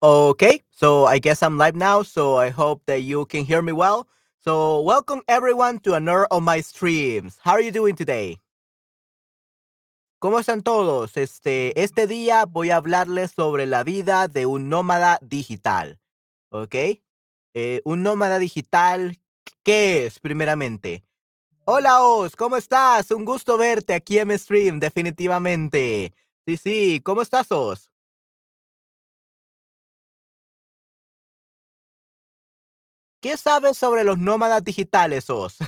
Okay, so I guess I'm live now, so I hope that you can hear me well. So, welcome everyone to another of my streams. How are you doing today? ¿Cómo están todos? Este, este día voy a hablarles sobre la vida de un nómada digital. ¿Ok? Eh, un nómada digital, ¿qué es primeramente? Hola Oz, ¿cómo estás? Un gusto verte aquí en mi stream, definitivamente. Sí, sí, ¿cómo estás Oz? ¿Qué sabes sobre los nómadas digitales, Oz?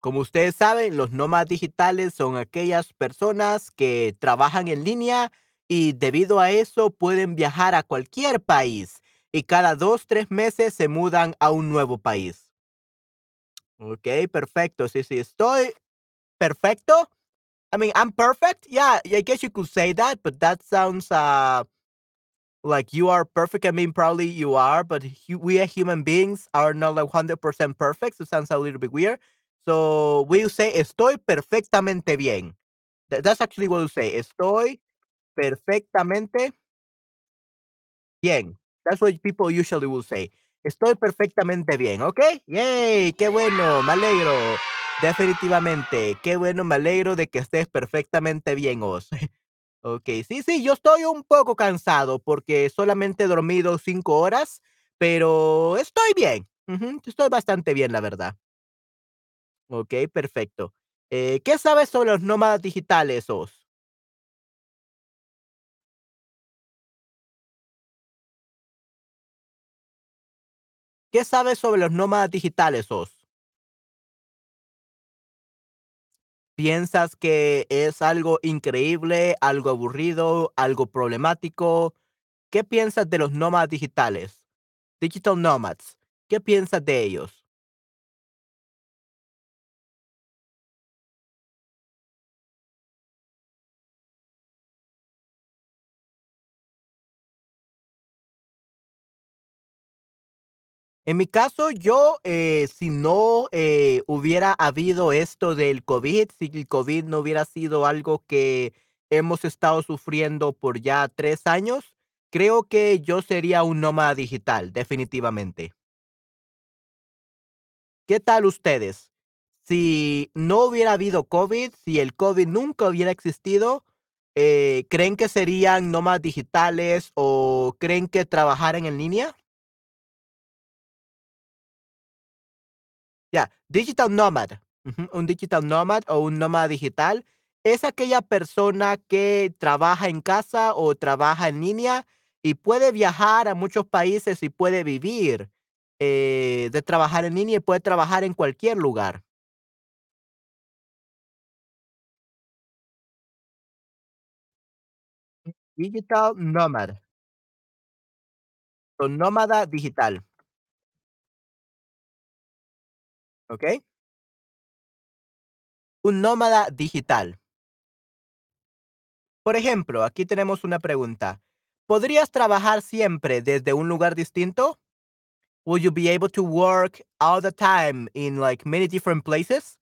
Como ustedes saben, los nómadas digitales son aquellas personas que trabajan en línea y debido a eso pueden viajar a cualquier país y cada dos, tres meses se mudan a un nuevo país. Ok, perfecto. Sí, sí, estoy perfecto. I mean, I'm perfect. Yeah, I guess you could say that, but that sounds uh like you are perfect. I mean, probably you are, but hu- we are human beings are not like 100% perfect. So it sounds a little bit weird. So we'll say estoy perfectamente bien. Th- That's actually what we say. Estoy perfectamente bien. That's what people usually will say. Estoy perfectamente bien, ¿ok? Yay, qué bueno, me alegro. Definitivamente, qué bueno, me alegro de que estés perfectamente bien, Oz. Ok, sí, sí, yo estoy un poco cansado porque solamente he dormido cinco horas, pero estoy bien. Estoy bastante bien, la verdad. Ok, perfecto. Eh, ¿qué sabes sobre los nómadas digitales, Oz? ¿Qué sabes sobre los nómadas digitales, Oz? ¿Piensas que es algo increíble, algo aburrido, algo problemático? ¿Qué piensas de los nómadas digitales? Digital nomads. ¿Qué piensas de ellos? En mi caso, yo, eh, si no eh, hubiera habido esto del COVID, si el COVID no hubiera sido algo que hemos estado sufriendo por ya tres años, creo que yo sería un nómada digital, definitivamente. ¿Qué tal ustedes? Si no hubiera habido COVID, si el COVID nunca hubiera existido, eh, ¿creen que serían nómadas digitales o creen que trabajaran en línea? Digital nomad. Un digital nomad o un nómada digital es aquella persona que trabaja en casa o trabaja en línea y puede viajar a muchos países y puede vivir eh, de trabajar en línea y puede trabajar en cualquier lugar. Digital nomad o nómada digital, ¿ok? Un nómada digital. Por ejemplo, aquí tenemos una pregunta. ¿Podrías trabajar siempre desde un lugar distinto? Will you be able to work all the time in like many different places?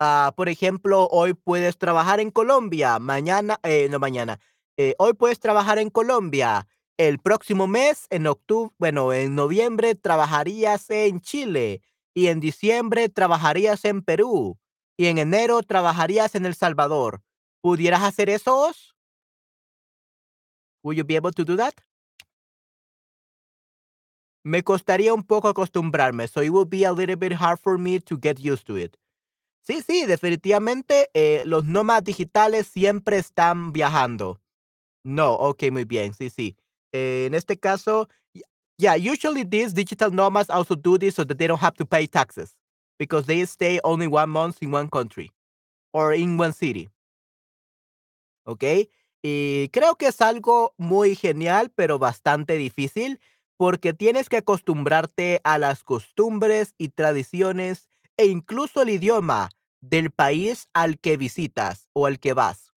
Ah, por ejemplo, hoy puedes trabajar en Colombia, mañana, eh, no mañana, eh, hoy puedes trabajar en Colombia, el próximo mes, en octubre, bueno, en noviembre trabajarías en Chile y en diciembre trabajarías en Perú y en enero trabajarías en El Salvador. ¿Pudieras hacer esos? Will you be able to do that? Me costaría un poco acostumbrarme, so it will be a little bit hard for me to get used to it. Sí, sí, definitivamente eh, los nómadas digitales siempre están viajando. No, ok, muy bien, sí, sí. Eh, en este caso, yeah, usually these digital nomads also do this so that they don't have to pay taxes because they stay only one month in one country or in one city, ¿ok? Y creo que es algo muy genial, pero bastante difícil porque tienes que acostumbrarte a las costumbres y tradiciones e incluso el idioma del país al que visitas o al que vas.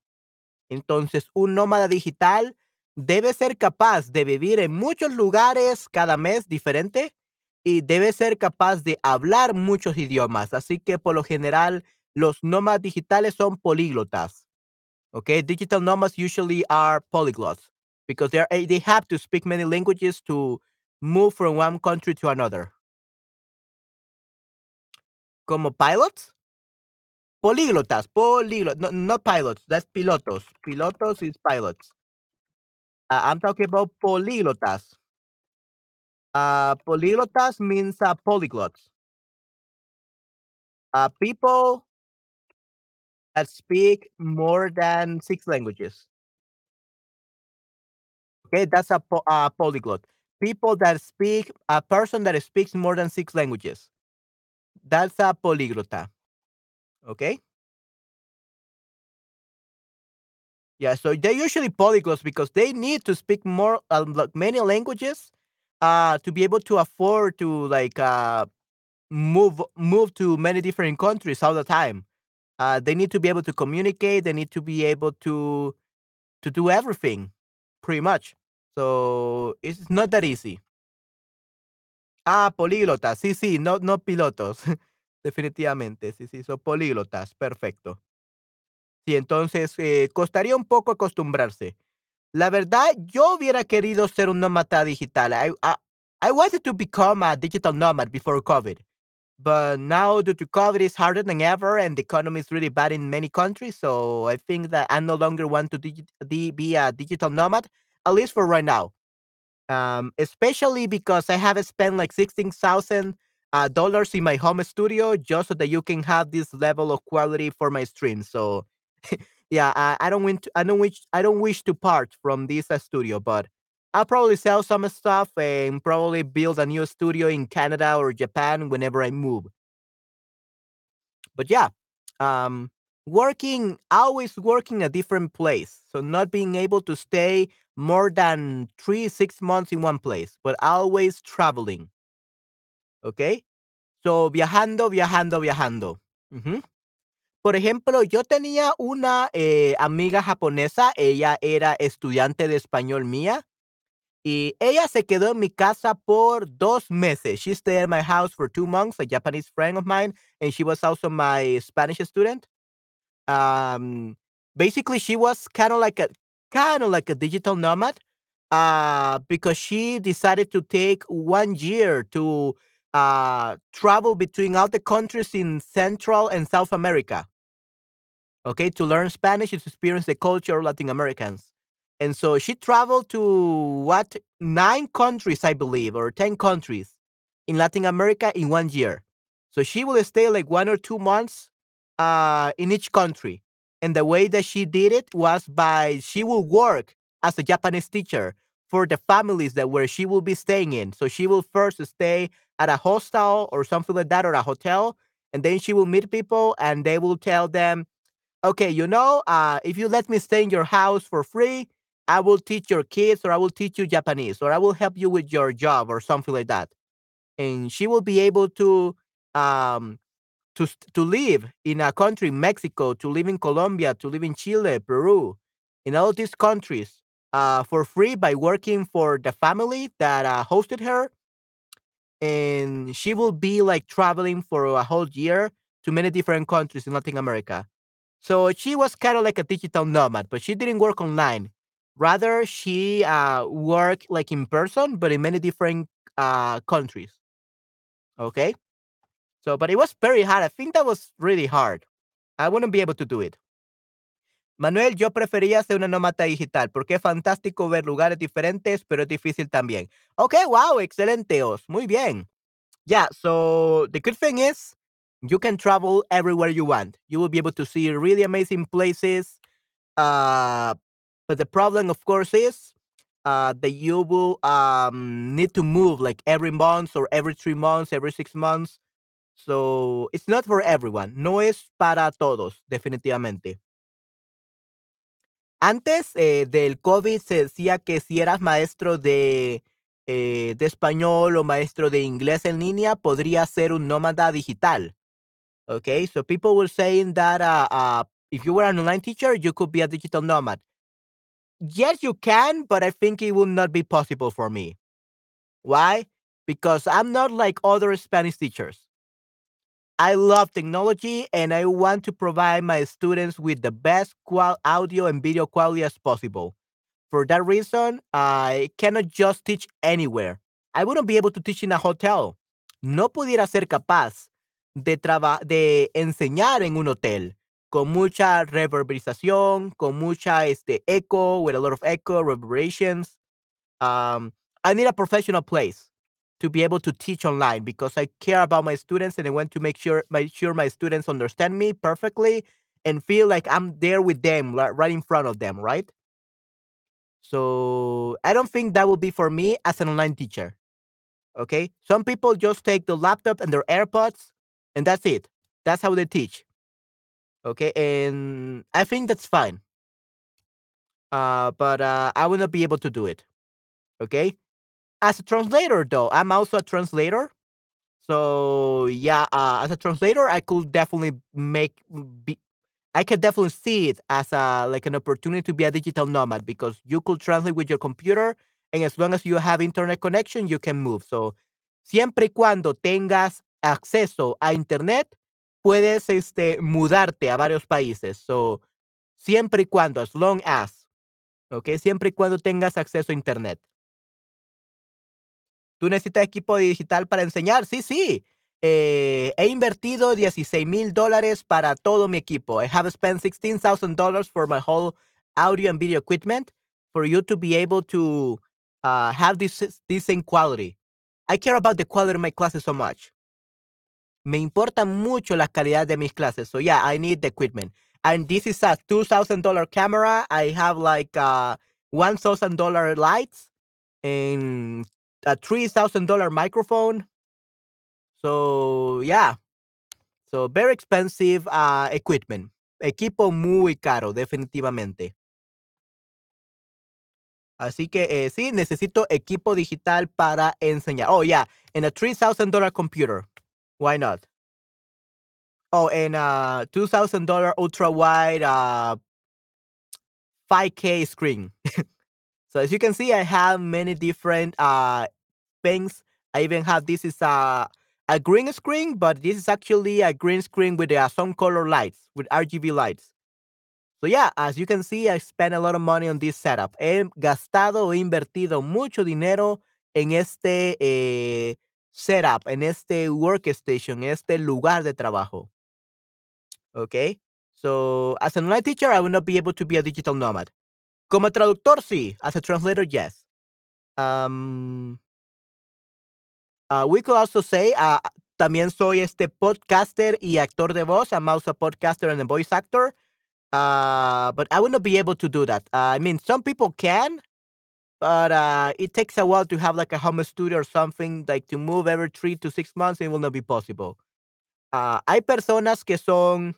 Entonces, un nómada digital debe ser capaz de vivir en muchos lugares cada mes diferente y debe ser capaz de hablar muchos idiomas. Así que por lo general los nómadas digitales son políglotas. Okay, digital nomads usually are polyglots because eh, they have to speak many languages to move from one country to another. Como pilots? Políglotas, políglotas, no, not pilots, that's pilotos. Pilotos is pilots. Uh, I'm talking about políglotas. Uh, políglotas means uh, polyglots. Uh, people that speak more than six languages. Okay, that's a po- uh, polyglot. People that speak, a person that speaks more than six languages. That's a polyglota. Okay. Yeah, so they're usually polyglots because they need to speak more, uh, like many languages, uh, to be able to afford to like uh move move to many different countries all the time. Uh, they need to be able to communicate. They need to be able to to do everything, pretty much. So it's not that easy. Ah, políglotas. Sí, sí, no, no pilotos. Definitivamente, sí, sí, son políglotas. Perfecto. Sí, entonces eh, costaría un poco acostumbrarse. La verdad, yo hubiera querido ser un nómada digital. I, I, I wanted to become a digital nomad before COVID. But now, due to COVID, it's harder than ever, and the economy is really bad in many countries. So I think that I no longer want to be a digital nomad, at least for right now. Um, especially because I have spent like sixteen thousand uh, dollars in my home studio just so that you can have this level of quality for my stream. So yeah, I, I don't want to, I don't wish I don't wish to part from this uh, studio, but I'll probably sell some stuff and probably build a new studio in Canada or Japan whenever I move. But yeah, um, working always working a different place, so not being able to stay more than three six months in one place, but always traveling. Okay, so viajando, viajando, viajando. Ujú. Por ejemplo, yo tenía una eh, amiga japonesa, ella era estudiante de español mía y ella se quedó en mi casa por dos meses. She stayed at my house for two months, a Japanese friend of mine, and she was also my Spanish student. Um, basically, she was kind of like a kind of like a digital nomad, uh, because she decided to take one year to uh travel between all the countries in Central and South America okay, to learn Spanish is to experience the culture of Latin Americans. And so she traveled to what nine countries, I believe, or 10 countries in Latin America in one year. So she will stay like one or two months uh, in each country. And the way that she did it was by she will work as a Japanese teacher for the families that where she will be staying in. So she will first stay at a hostel or something like that or a hotel, and then she will meet people and they will tell them, okay, you know, uh, if you let me stay in your house for free, I will teach your kids or I will teach you Japanese or I will help you with your job or something like that. And she will be able to um to to live in a country, Mexico, to live in Colombia, to live in Chile, Peru, in all these countries uh, for free by working for the family that uh, hosted her. And she will be like traveling for a whole year to many different countries in Latin America. So she was kind of like a digital nomad, but she didn't work online. Rather, she uh, worked like in person, but in many different uh, countries. Okay. So, but it was very hard. I think that was really hard. I wouldn't be able to do it. Manuel, yo prefería ser una nómada digital porque es fantástico ver lugares diferentes, pero es difícil también. Okay, wow, excelente, Os. Muy bien. Yeah, so the good thing is you can travel everywhere you want. You will be able to see really amazing places. Uh, but the problem, of course, is uh, that you will um, need to move like every month or every three months, every six months. So it's not for everyone. No es para todos, definitivamente. Antes eh, del COVID se decía que si eras maestro de, eh, de español o maestro de inglés en línea, podría ser un nómada digital. Okay, so people were saying that uh, uh, if you were an online teacher, you could be a digital nomad. Yes, you can, but I think it will not be possible for me. Why? Because I'm not like other Spanish teachers. I love technology and I want to provide my students with the best qual- audio and video quality as possible. For that reason, I cannot just teach anywhere. I wouldn't be able to teach in a hotel. No pudiera ser capaz de, traba- de enseñar en un hotel con mucha reverberación, con mucha este, echo, with a lot of echo, reverberations. Um, I need a professional place to be able to teach online because I care about my students and I want to make sure make sure my students understand me perfectly and feel like I'm there with them, right in front of them, right? So I don't think that would be for me as an online teacher. Okay. Some people just take the laptop and their AirPods and that's it. That's how they teach. Okay. And I think that's fine. Uh, but uh, I will not be able to do it. Okay. As a translator, though, I'm also a translator. So yeah, uh, as a translator, I could definitely make be, I can definitely see it as a like an opportunity to be a digital nomad because you could translate with your computer, and as long as you have internet connection, you can move. So siempre y cuando tengas acceso a internet, puedes este mudarte a varios países. So siempre y cuando, as long as, okay, siempre y cuando tengas acceso a internet. ¿Tú necesitas equipo digital para enseñar? Sí, sí. Eh, he invertido 16 mil dólares para todo mi equipo. I have spent $16,000 for my whole audio and video equipment for you to be able to uh, have this, this same quality. I care about the quality of my classes so much. Me importa mucho la calidad de mis clases. So yeah, I need the equipment. And this is a $2,000 camera. I have like uh, $1,000 lights and a $3,000 microphone. So, yeah. So, very expensive uh, equipment. Equipo muy caro, definitivamente. Así que eh, sí, necesito equipo digital para enseñar. Oh, yeah. And a $3,000 computer. Why not? Oh, and a $2,000 ultra wide uh, 5K screen. so, as you can see, I have many different uh, things. I even have this is a a green screen, but this is actually a green screen with uh, some color lights, with RGB lights. So yeah, as you can see, I spent a lot of money on this setup. He gastado o invertido mucho dinero en este eh, setup, en este workstation, en este lugar de trabajo. Okay. So as an online teacher, I will not be able to be a digital nomad. Como traductor, sí. As a translator, yes. Um, Uh, we could also say, uh, también soy este podcaster y actor de voz. I'm also a podcaster and a voice actor. Uh, but I would not be able to do that. Uh, I mean, some people can, but uh, it takes a while to have like a home studio or something, like to move every three to six months. It will not be possible. Uh, hay personas que son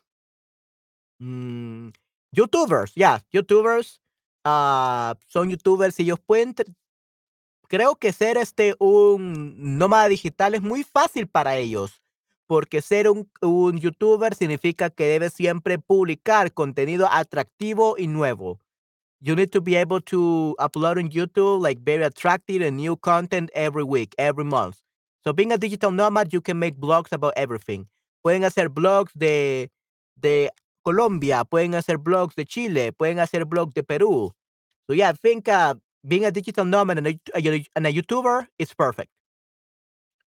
mm, YouTubers, yeah, YouTubers. Uh, son YouTubers y ellos pueden creo que ser este un nómada digital es muy fácil para ellos, porque ser un, youtuber significa que debes siempre publicar contenido atractivo y nuevo. You need to be able to upload on YouTube like very attractive and new content every week, every month. So being a digital nomad, you can make blogs about everything. Pueden hacer blogs de, de Colombia, pueden hacer blogs de Chile, pueden hacer blogs de Perú. So yeah, I think uh, being a digital nomad and a, YouTuber is perfect.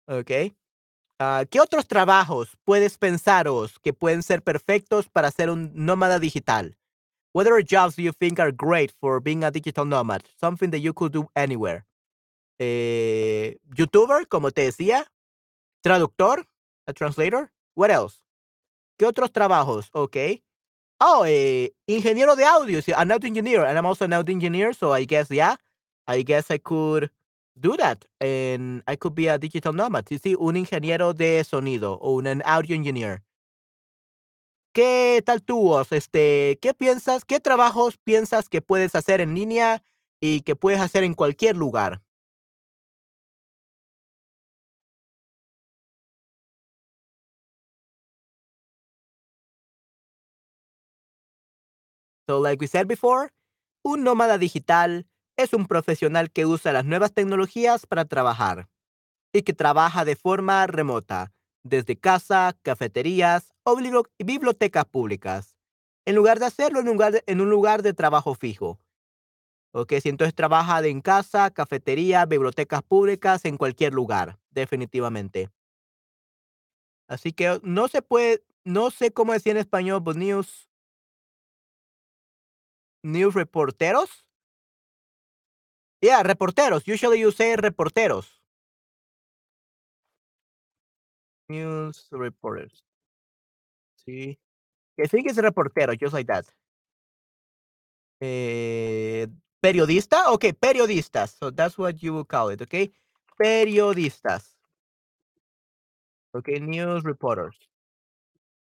Okay. Ah, ¿Qué otros trabajos puedes pensaros que pueden ser perfectos para ser un nómada digital? What other jobs do you think are great for being a digital nomad? Something that you could do anywhere. Eh, YouTuber, como te decía. Traductor, a translator. What else? ¿Qué otros trabajos? Okay. Oh, eh, ingeniero de audio. Sí, an audio engineer, and I'm also an audio engineer, so I guess, yeah, I guess I could do that, and I could be a digital nomad. Sí, sí, un ingeniero de sonido o un audio engineer. ¿Qué tal tú? Este, ¿qué piensas? ¿Qué trabajos piensas que puedes hacer en línea y que puedes hacer en cualquier lugar? So, like we said before, un nómada digital es un profesional que usa las nuevas tecnologías para trabajar y que trabaja de forma remota. desde casa, cafeterías o bibliotecas públicas, en lugar de hacerlo en un lugar de, trabajo fijo. Ok, si entonces trabaja en casa, cafetería, bibliotecas públicas, en cualquier lugar, definitivamente. Así que no se puede, no sé cómo decir en español, but news, news reporteros. Yeah, reporteros. Usually you say reporteros. News reporters. Sí. I think it's reportero, just like that. Eh, periodista, okay, periodistas. So that's what you will call it, okay? Periodistas. Okay, news reporters.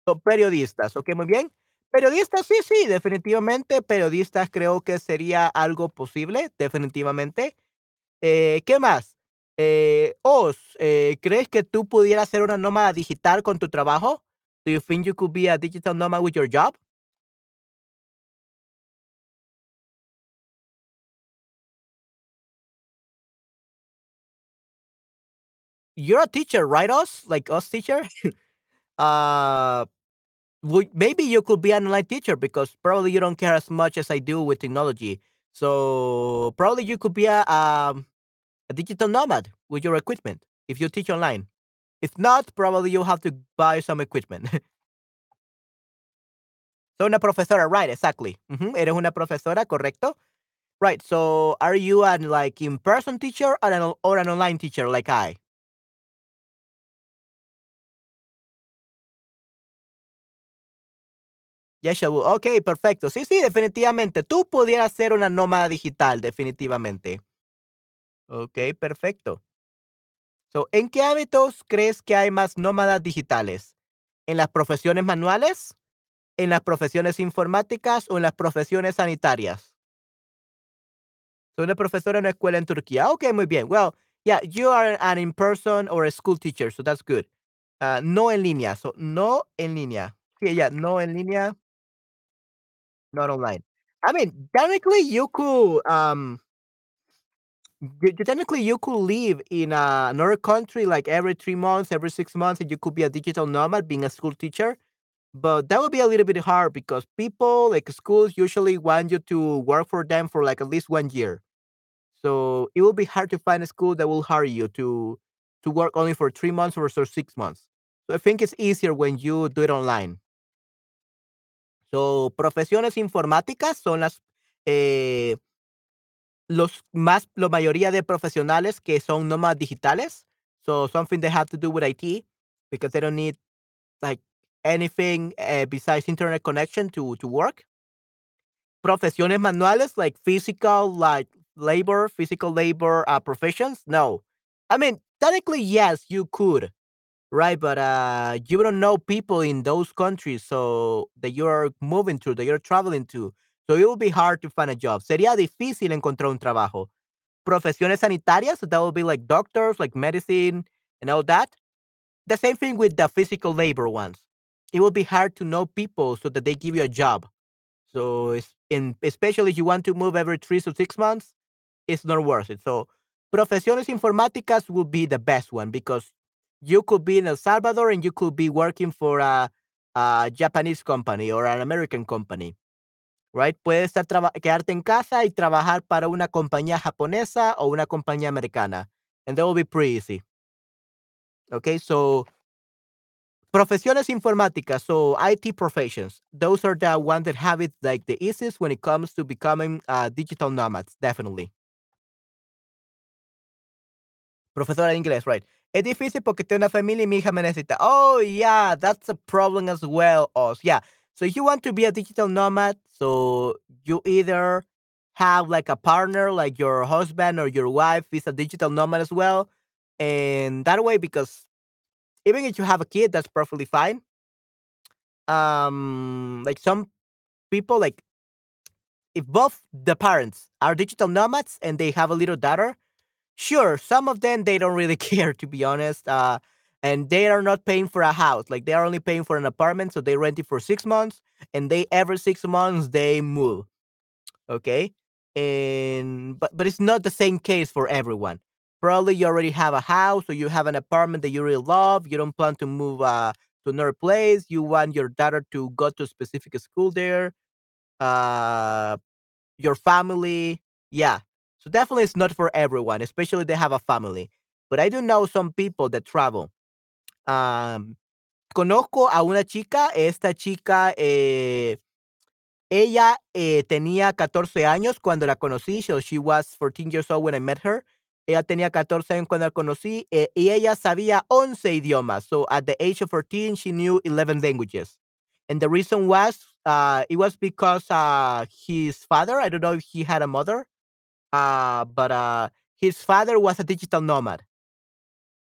So periodistas, okay, muy bien. Periodistas, sí, sí, definitivamente. Periodistas creo que sería algo posible, definitivamente. Eh, ¿qué más? Eh, Oz, eh, ¿crees que tú pudieras ser una nómada digital con tu trabajo? Do you think you could be a digital nomad with your job? You're a teacher, right, Oz? Like Oz teacher? uh, maybe you could be an online teacher because probably you don't care as much as I do with technology. So probably you could be a um, a digital nomad with your equipment if you teach online. If not, probably you have to buy some equipment. so una profesora, right? Exactly. Ujú, Eres una profesora, correcto. Right. So are you an like in-person teacher or an or an online teacher like I? Yes, I will. Ok, perfecto. Sí, sí, definitivamente. Tú pudieras ser una nómada digital, definitivamente. Ok, perfecto. So, ¿en qué hábitos crees que hay más nómadas digitales? ¿En las profesiones manuales? ¿En las profesiones informáticas o en las profesiones sanitarias? Soy una profesora en una escuela en Turquía. Ok, muy bien. Well, yeah, you are an in-person or a school teacher, so that's good. Ah, no en línea, so no en línea. Sí, ya, no en línea, not online. I mean, technically you could um you, technically you could live in uh, another country like every three months, every six months, and you could be a digital nomad being a school teacher. But that would be a little bit hard because people like schools usually want you to work for them for like at least one year. So it will be hard to find a school that will hire you to to work only for three months or so six months. So I think it's easier when you do it online. So profesiones informáticas son las eh, los más la mayoría de profesionales que son nómadas digitales. So something they have to do with IT because they don't need like anything uh, besides internet connection to to work. Profesiones manuales like physical like labor, physical labor uh, professions. No, I mean technically yes, you could, right? But uh, you don't know people in those countries, so that you're moving to, that you're traveling to. So it will be hard to find a job. Sería difícil encontrar un trabajo. Profesiones sanitarias, so that will be like doctors, like medicine, and all that. The same thing with the physical labor ones. It will be hard to know people so that they give you a job. So, it's in, especially if you want to move every three to six months, it's not worth it. So, profesiones informáticas will be the best one because you could be in El Salvador and you could be working for a, a Japanese company or an American company, right? Puedes estar quedarte en casa y trabajar para una compañía japonesa o una compañía americana, and that will be pretty easy. Okay, so profesiones informáticas, so IT professions, those are the ones that have it like the easiest when it comes to becoming uh, digital nomads, definitely. Profesora de inglés, right. Es difícil porque tengo una familia y mi hija me necesita. Oh, yeah, that's a problem as well. Us, yeah. So if you want to be a digital nomad, so you either have like a partner, like your husband or your wife is a digital nomad as well. And that way, because even if you have a kid, that's perfectly fine. Um, like some people, like if both the parents are digital nomads and they have a little daughter, Sure, some of them they don't really care to be honest. Uh and they are not paying for a house. Like they are only paying for an apartment, so they rent it for 6 months and they every 6 months they move, okay? And but but it's not the same case for everyone. Probably you already have a house or you have an apartment that you really love. You don't plan to move uh, to another place. You want your daughter to go to a specific school there. Uh, your family. Yeah. So definitely it's not for everyone, especially they have a family. But I do know some people that travel. Um, conozco a una chica, esta chica, eh, ella eh, tenía 14 años cuando la conocí, so she was 14 years old when I met her. Ella tenía 14 años cuando la conocí eh, y ella sabía 11 idiomas. So at the age of 14, she knew 11 languages. And the reason was, uh, it was because uh, his father, I don't know if he had a mother, uh, but uh, his father was a digital nomad.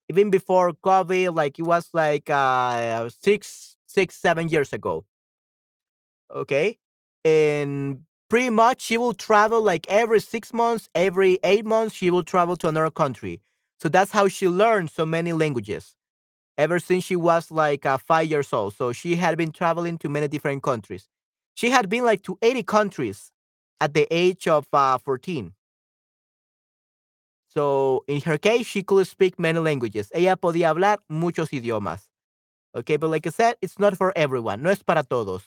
Even before COVID, like it was like uh, six, six, seven years ago. Okay. And pretty much she will travel like every six months, every eight months, she will travel to another country. So that's how she learned so many languages ever since she was like uh, five years old. So she had been traveling to many different countries. She had been like to 80 countries at the age of uh, 14. So in her case, she could speak many languages. Ella podía hablar muchos idiomas. Okay, but like I said, it's not for everyone. No es para todos.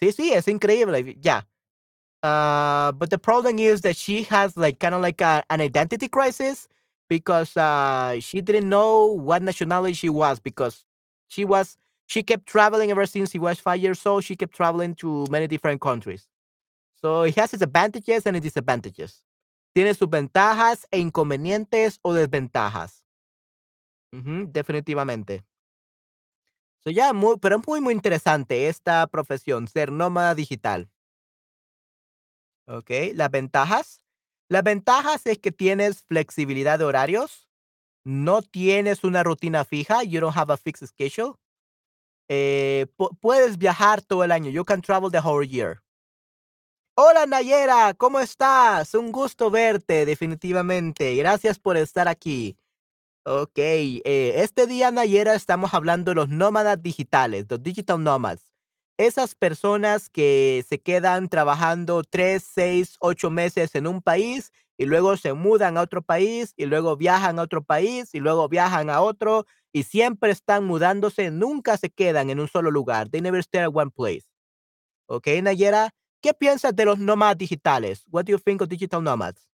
Sí, sí, es increíble. Yeah. Uh, but the problem is that she has like kind of like a, an identity crisis because uh, she didn't know what nationality she was because she was she kept traveling ever since she was five years old. She kept traveling to many different countries. So it has its advantages and its disadvantages. Tiene sus ventajas e inconvenientes o desventajas. Ujú, definitivamente. So ya, muy, pero es muy, muy interesante esta profesión, ser nómada digital. Ok, las ventajas. Las ventajas es que tienes flexibilidad de horarios, no tienes una rutina fija, you don't have a fixed schedule. Eh, pu- puedes viajar todo el año, you can travel the whole year. Hola Nayera, ¿cómo estás? Un gusto verte, definitivamente. Gracias por estar aquí. Ok, eh, este día Nayera estamos hablando de los nómadas digitales, los digital nomads. Esas personas que se quedan trabajando tres, seis, ocho meses en un país y luego se mudan a otro país y luego viajan a otro país y luego viajan a otro y siempre están mudándose, nunca se quedan en un solo lugar. They never stay at one place. Ok, Nayera, ¿qué piensas de los nómadas digitales? What do you think of digital nomads?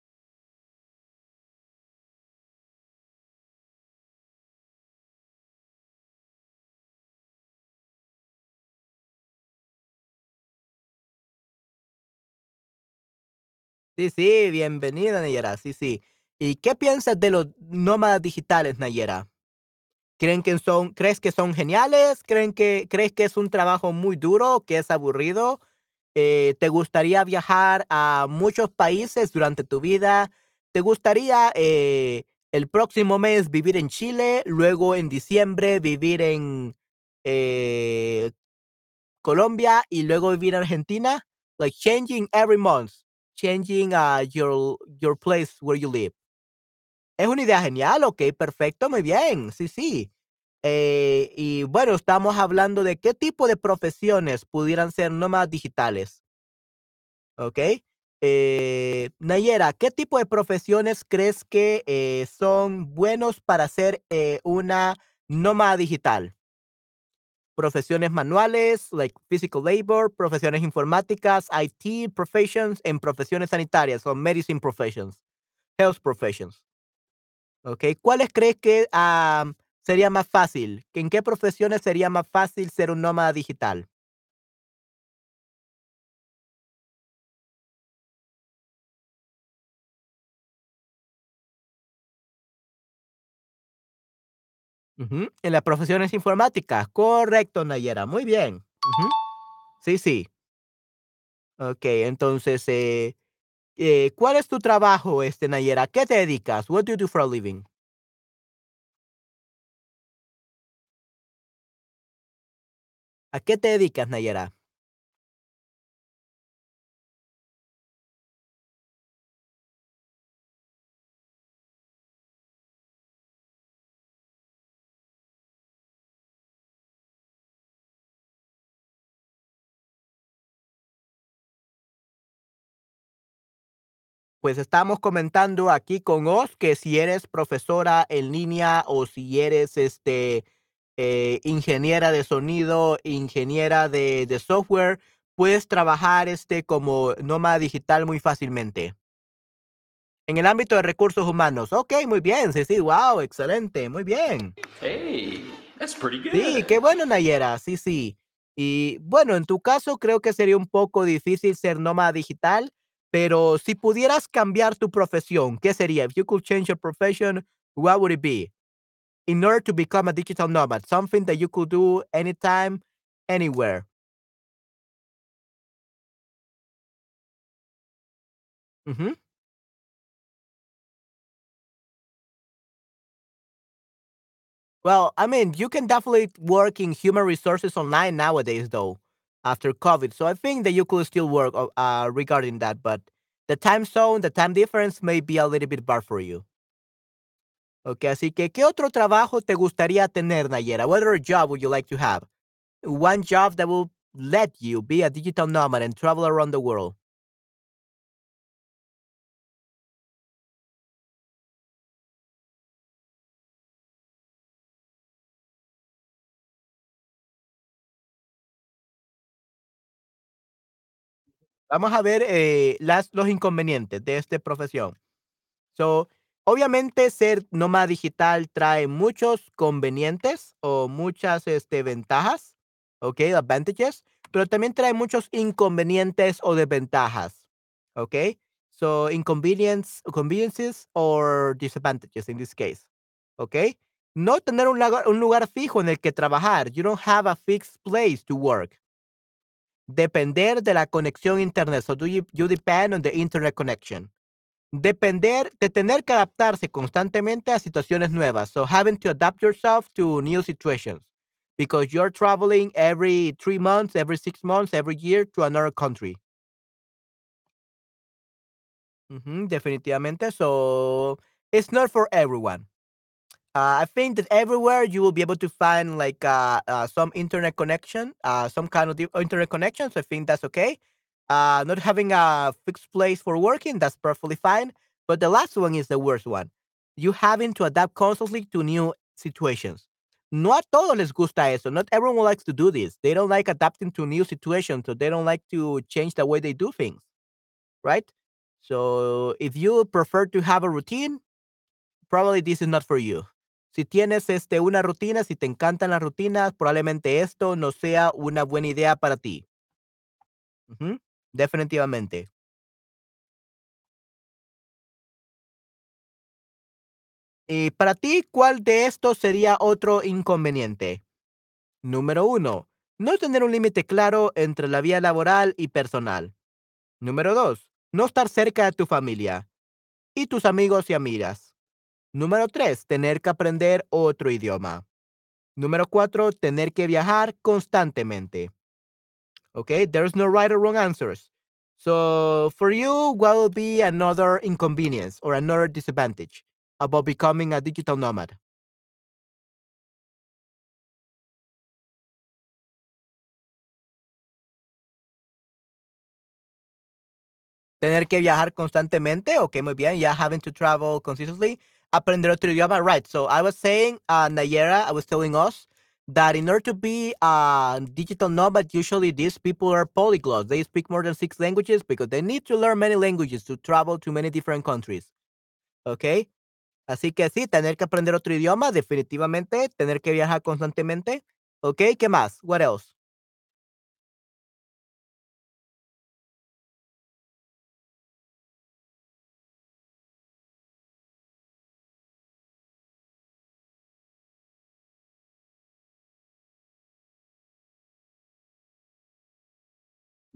Sí, sí, bienvenida, Nayera. Sí, sí. ¿Y qué piensas de los nómadas digitales, Nayera? ¿Creen que son, crees que son geniales? ¿Creen que, crees que es un trabajo muy duro, que es aburrido? Eh, ¿Te gustaría viajar a muchos países durante tu vida? ¿Te gustaría eh, el próximo mes vivir en Chile, luego en diciembre vivir en eh, Colombia y luego vivir en Argentina? Like changing every month, changing uh, your, your place where you live. Es una idea genial, ok, perfecto, muy bien, sí, sí. Eh, y bueno, estamos hablando de qué tipo de profesiones pudieran ser nómadas digitales, ¿ok? Eh, Nayera, ¿qué tipo de profesiones crees que eh, son buenos para ser eh, una nómada digital? Profesiones manuales, like physical labor, profesiones informáticas, IT professions, en profesiones sanitarias o medicine professions, health professions. ¿ok? ¿Cuáles crees que sería más fácil? ¿En qué profesiones sería más fácil ser un nómada digital? En las profesiones informáticas. Correcto, Nayera. Muy bien. Sí, sí. Ok, entonces, eh, eh, ¿cuál es tu trabajo, este, Nayera? ¿Qué te dedicas? What do you do for a living? ¿A qué te dedicas, Nayera? Pues estamos comentando aquí con Oz que si eres profesora en línea o si eres este eh, ingeniera de sonido, ingeniera de, de software, puedes trabajar este como nómada digital muy fácilmente. En el ámbito de recursos humanos. Ok, muy bien. Sí, sí, wow, excelente. Muy bien. Hey, that's pretty good. Sí, qué bueno, Nayera. Sí, sí. Y bueno, en tu caso creo que sería un poco difícil ser nómada digital, pero si pudieras cambiar tu profesión, ¿qué sería? If you could change your profession, what would it be? In order to become a digital nomad, something that you could do anytime, anywhere. Mhm. Well, I mean, you can definitely work in human resources online nowadays, though, after COVID. So I think that you could still work uh, regarding that, but the time zone, the time difference may be a little bit bad for you. Okay, así que, ¿qué otro trabajo te gustaría tener, Nayera? What other job would you like to have? One job that will let you be a digital nomad and travel around the world. Vamos a ver eh, los inconvenientes de esta profesión. So, obviamente ser nómada digital trae muchos convenientes o muchas este, ventajas, ¿ok? Advantages, pero también trae muchos inconvenientes o desventajas, ¿ok? So, inconvenience, conveniences or disadvantages in this case, ¿ok? No tener un lugar, un lugar fijo en el que trabajar. You don't have a fixed place to work. Depender de la conexión internet. So, do you, you depend on the internet connection depender de tener que adaptarse constantemente a situaciones nuevas. So having to adapt yourself to new situations because you're traveling every three months, every six months, every year to another country. Definitivamente. So it's not for everyone. Uh, I think that everywhere you will be able to find like uh, uh, some internet connection, uh, some kind of internet connection. So I think that's okay. Uh, not having a fixed place for working, that's perfectly fine. But the last one is the worst one. You having to adapt constantly to new situations. No a todos les gusta eso. Not everyone likes to do this. They don't like adapting to new situations, so they don't like to change the way they do things, right? So if you prefer to have a routine, probably this is not for you. Si tienes este, una rutina, si te encantan las rutinas, probablemente esto no sea una buena idea para ti. Definitivamente. Y para ti, ¿cuál de estos sería otro inconveniente? Número uno, no tener un límite claro entre la vida laboral y personal. Número dos, no estar cerca de tu familia y tus amigos y amigas. Número tres, tener que aprender otro idioma. Número cuatro, tener que viajar constantemente. Okay, there's no right or wrong answers. So for you, what will be another inconvenience or another disadvantage about becoming a digital nomad? Tener que viajar constantemente. Okay, muy bien. Yeah, having to travel consistently. Aprender otro idioma. Right. So I was saying, uh, Nayera, I was telling us that in order to be a digital nomad, usually these people are polyglots. They speak more than six languages because they need to learn many languages to travel to many different countries. Okay. Así que sí, tener que aprender otro idioma, definitivamente. Tener que viajar constantemente. Okay. ¿Qué más? What else?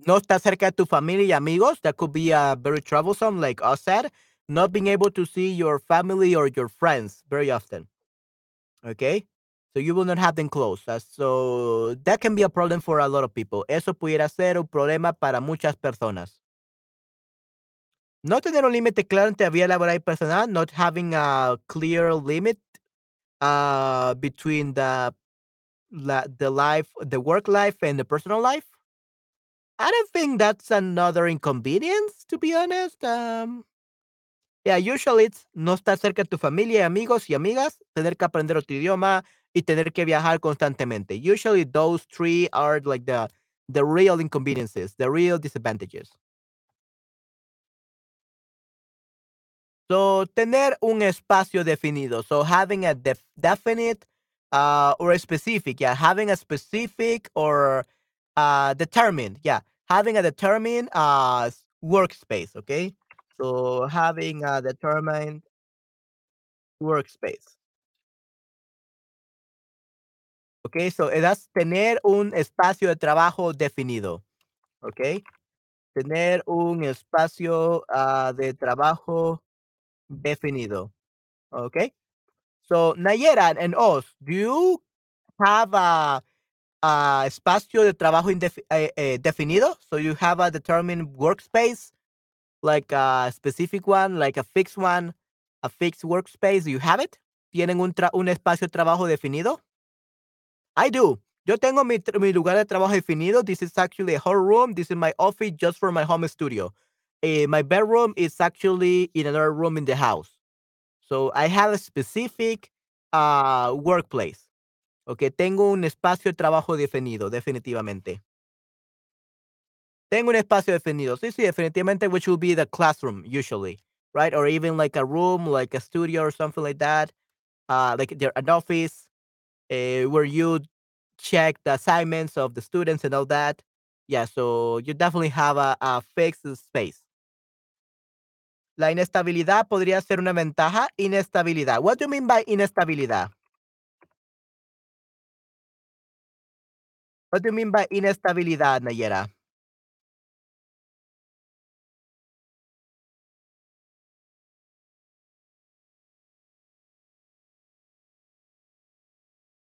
No estar cerca de tu familia y amigos, that could be uh, very troublesome, like us said. Not being able to see your family or your friends very often. Okay? So you will not have them close. Uh, so that can be a problem for a lot of people. Eso pudiera ser un problema para muchas personas. No tener un límite claro entre vida laboral y personal, not having a clear limit uh, between the the life, the work life and the personal life. I don't think that's another inconvenience, to be honest. Um, Yeah, usually it's no estar cerca de tu familia amigos y amigas, tener que aprender otro idioma y tener que viajar constantemente. Usually those three are like the the real inconveniences, the real disadvantages. So, tener un espacio definido. So, having a def definite uh, or a specific, yeah, having a specific or uh, determined, yeah, having a determined uh, workspace, okay? So, having a determined workspace. Okay, so that's tener un espacio de trabajo definido. Okay, tener un espacio uh, de trabajo definido. Okay, so Nayera and Oz, do you have a espacio de trabajo eh, eh, definido? So you have a determined workspace, like a specific one, like a fixed one, a fixed workspace. You have it? ¿Tienen un, un espacio de trabajo definido? I do. Yo tengo mi, mi, lugar de trabajo definido. This is actually a whole room. This is my office just for my home studio. Uh, my bedroom is actually in another room in the house. So I have a specific uh, workplace. Okay, tengo un espacio de trabajo definido, definitivamente. Tengo un espacio definido. Sí, sí, definitivamente, which will be the classroom usually, right? Or even like a room, like a studio or something like that. Uh, like an office uh, where you check the assignments of the students and all that. Yeah, so you definitely have a fixed space. La inestabilidad podría ser una ventaja. Inestabilidad. What do you mean by inestabilidad? What do you mean by inestabilidad, Nayera?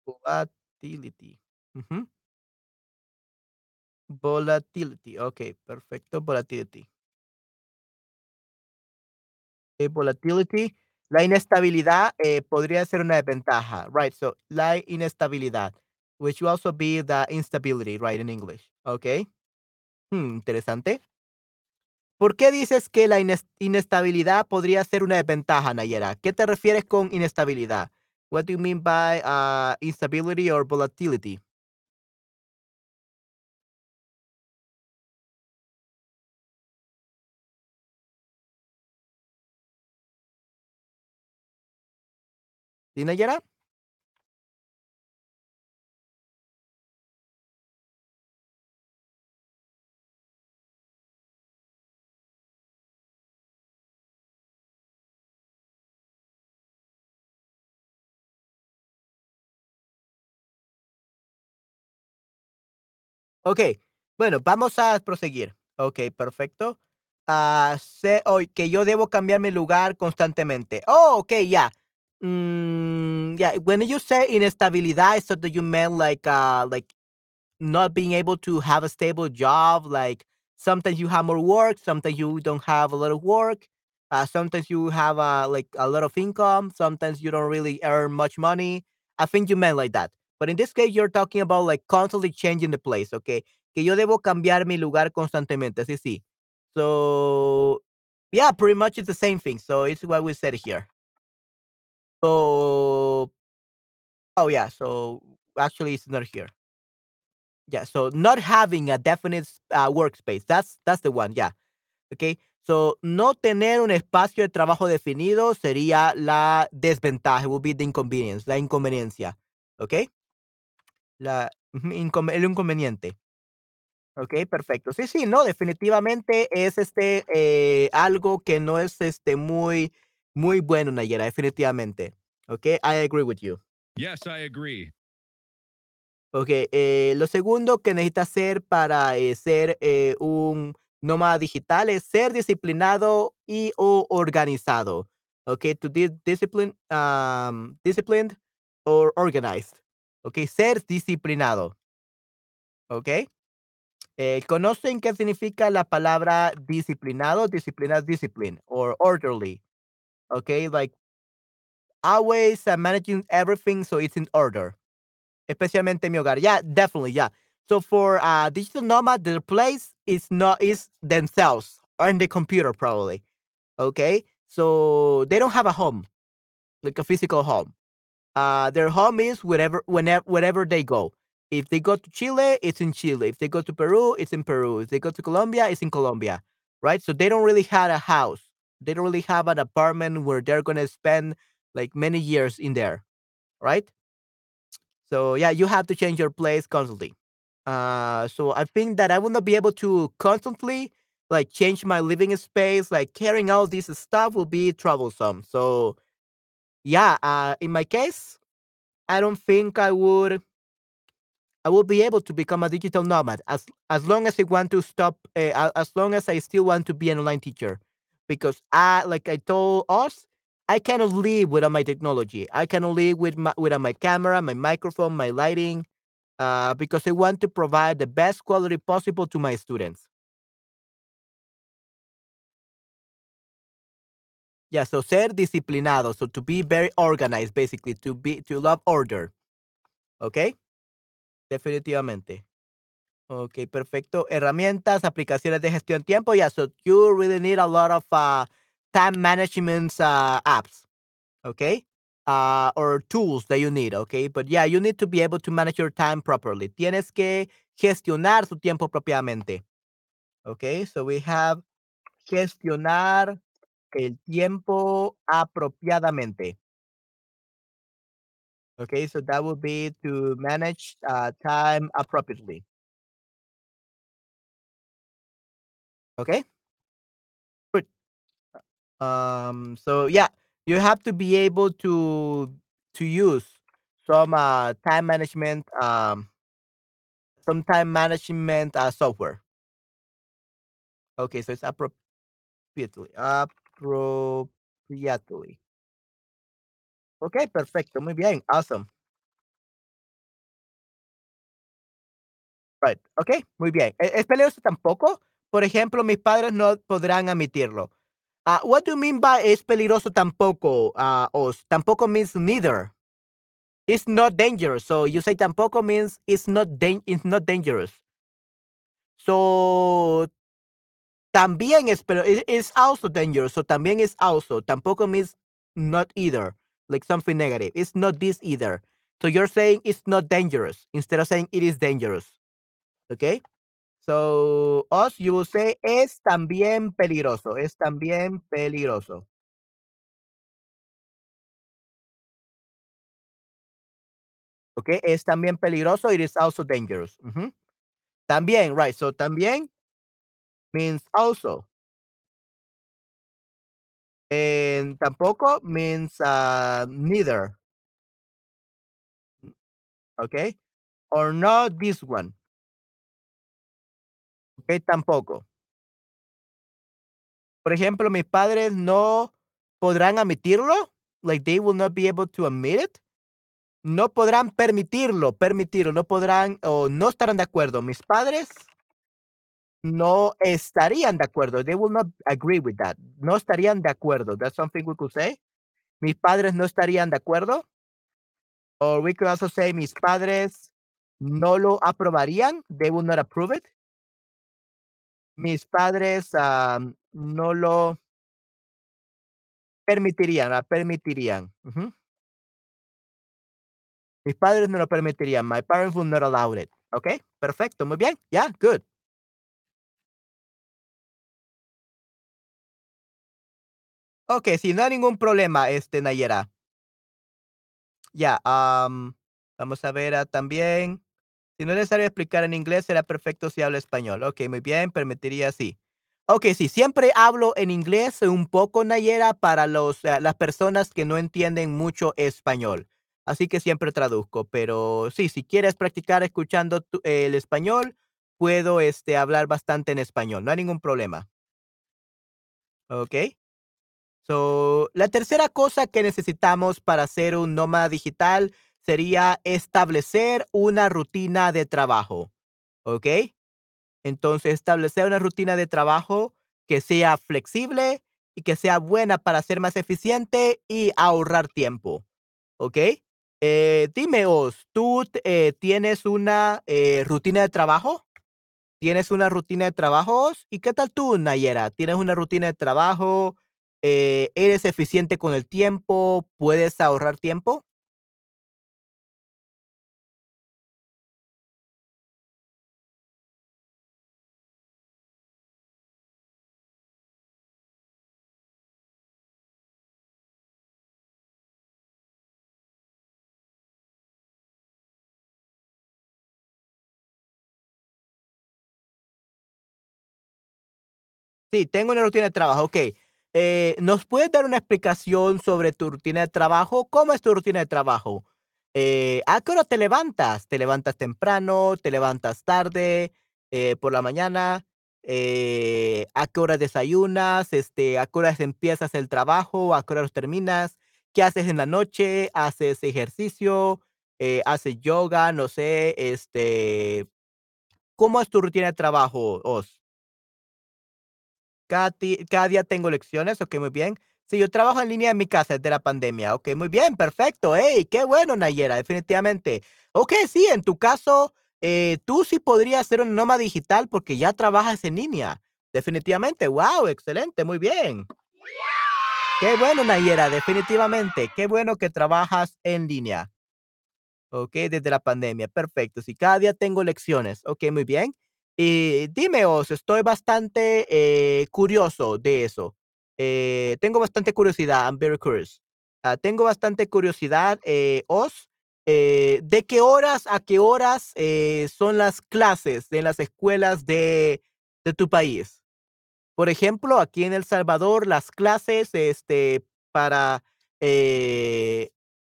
Volatility. Volatility. Okay, perfecto. Volatility. Eh, volatility. La inestabilidad eh, podría ser una desventaja. Right. So, la inestabilidad, which will also be the instability, right, in English. Okay. Hmm, interesante. ¿Por qué dices que la inestabilidad podría ser una desventaja, Nayera? ¿Qué te refieres con inestabilidad? What do you mean by uh, instability or volatility? ¿Sí, Nayara? Ok, bueno, vamos a proseguir. Ok, perfecto. Ah, sé hoy que yo debo cambiar mi lugar constantemente. Oh, ok, ya. Mm, yeah, when you say inestabilidad, so that you meant like uh like not being able to have a stable job, like sometimes you have more work, sometimes you don't have a lot of work, uh, sometimes you have uh, like a lot of income, sometimes you don't really earn much money. I think you meant like that. But in this case, you're talking about like constantly changing the place, okay? Que yo debo cambiar mi lugar constantemente. Sí, sí. So, yeah, pretty much it's the same thing. So it's what we said here. So, oh yeah. So actually, it's not here. Yeah. So not having a definite uh, workspace. That's that's the one. Yeah. Okay. So no tener un espacio de trabajo definido sería la desventaja. It will be the inconvenience, la inconveniencia. Okay. La, el inconveniente. Ok, perfecto. Sí, sí, no, definitivamente es este eh, algo que no es este muy, muy bueno, Nayera, definitivamente. Ok, I agree with you. Yes, I agree. Ok, eh, lo segundo que necesita hacer para eh, ser un nómada digital es ser disciplinado y o organizado. Ok, to be discipline, um, disciplined or organized. ¿Ok? Ser disciplinado, ¿ok? Eh, ¿Conocen qué significa la palabra disciplinado? Disciplina, discipline, or orderly, ¿ok? Like, always uh, managing everything so it's in order, especialmente en mi hogar. Yeah, definitely, yeah. So for uh, digital nomad, the place is not is themselves or in the computer probably. Okay, So they don't have a home, like a physical home. Uh, their home is wherever, whenever, wherever they go. If they go to Chile, it's in Chile. If they go to Peru, it's in Peru. If they go to Colombia, it's in Colombia, right? So they don't really have a house. They don't really have an apartment where they're gonna spend like many years in there, right? So yeah, you have to change your place constantly. Uh, so I think that I will not be able to constantly like change my living space. Like carrying all this stuff will be troublesome. So yeah, uh, in my case, I don't think I would. I will be able to become a digital nomad as as long as I want to stop. Uh, as long as I still want to be an online teacher, because I like I told us, I cannot live without my technology. I cannot live with my, without my camera, my microphone, my lighting, uh, because I want to provide the best quality possible to my students. Yeah, so ser disciplinado, so to be very organized, basically, to be to love order. ¿Ok? Definitivamente. Ok, perfecto. Herramientas, aplicaciones de gestión tiempo. Yeah, so you really need a lot of uh, time management uh, apps. Okay? Uh, or tools that you need. Okay? But yeah, you need to be able to manage your time properly. Tienes que gestionar su tiempo propiamente. Okay? So we have gestionar el tiempo apropiadamente. Okay, so that would be to manage uh, time appropriately. Okay. Good. Um. So yeah, you have to be able to to use some uh, time management um some time management uh, software. Okay, so it's appropriately appropriately. Okay, perfecto, muy bien, awesome. Right, okay, muy bien. ¿E es peligroso tampoco? Por ejemplo, mis padres no podrán admitirlo. Uh, what do you mean by es peligroso tampoco? Uh, os tampoco means neither. It's not dangerous. So you say tampoco means it's not it's not dangerous. So también es pero it is also dangerous. So también is also. Tampoco means not either. Like something negative. It's not this either. So you're saying it's not dangerous instead of saying it is dangerous. Okay? So us you will say es también peligroso. Es también peligroso. Okay, es también peligroso. It is also dangerous. También, right. So también means also. And tampoco means uh, neither. Okay? Or not this one. Okay, tampoco. Por ejemplo, mis padres no podrán admitirlo. Like they will not be able to admit it. No podrán permitirlo, permitirlo, no podrán o no estarán de acuerdo. Mis padres no estarían de acuerdo. They will not agree with that. No estarían de acuerdo. That's something we could say. Mis padres no estarían de acuerdo. Or we could also say mis padres no lo aprobarían. They will not approve it. Mis padres no lo permitirían, permitirían. Mis padres no lo permitirían. My parents would not allow it. Okay, perfecto, muy bien. Yeah, good. Okay, sí, no hay ningún problema, este, Nayera. Ya, am, vamos a ver ah, también. Si no es necesario explicar en inglés, será perfecto si habla español. Ok, muy bien, permitiría sí. Ok, sí, siempre hablo en inglés un poco, Nayera, para los, eh, las personas que no entienden mucho español. Así que siempre traduzco, pero sí, si quieres practicar escuchando el español, puedo este, hablar bastante en español, no hay ningún problema. Ok. La tercera cosa que necesitamos para ser un nómada digital sería establecer una rutina de trabajo. ¿Ok? Entonces, establecer una rutina de trabajo que sea flexible y que sea buena para ser más eficiente y ahorrar tiempo. ¿Ok? Eh, dime, Os, ¿tú eh, tienes una eh, rutina de trabajo? ¿Tienes una rutina de trabajos? ¿Y qué tal tú, Nayera? ¿Tienes una rutina de trabajo? Eh, ¿eres eficiente con el tiempo? ¿Puedes ahorrar tiempo? Sí, tengo una rutina de trabajo, okey. Eh, ¿nos puedes dar una explicación sobre tu rutina de trabajo? ¿Cómo es tu rutina de trabajo? Eh, ¿a qué hora te levantas? ¿Te levantas temprano? ¿Te levantas tarde? Eh, ¿por la mañana? ¿a qué hora desayunas? Este, ¿a qué horas empiezas el trabajo? ¿A qué horas terminas? ¿Qué haces en la noche? ¿Haces ejercicio? ¿haces yoga? No sé, este, ¿cómo es tu rutina de trabajo, Oz? Cada día tengo lecciones, okey, muy bien. Sí, yo trabajo en línea en mi casa desde la pandemia. Okey, muy bien, perfecto. Hey, qué bueno, Nayera, definitivamente. Okey, sí, en tu caso, eh, tú sí podrías ser un nómada digital porque ya trabajas en línea. Definitivamente. Guau, excelente, muy bien. Qué bueno, Nayera, definitivamente. Qué bueno que trabajas en línea. Okey, desde la pandemia, perfecto. Sí, cada día tengo lecciones. Okey, muy bien. Y dime, Oz, estoy bastante, eh, curioso de eso. Eh, tengo bastante curiosidad, I'm very curious. Ah, tengo bastante curiosidad, eh, eh, ¿de qué horas a qué horas, eh, son las clases en las escuelas de de tu país? Por ejemplo, aquí en El Salvador, las clases, este, para,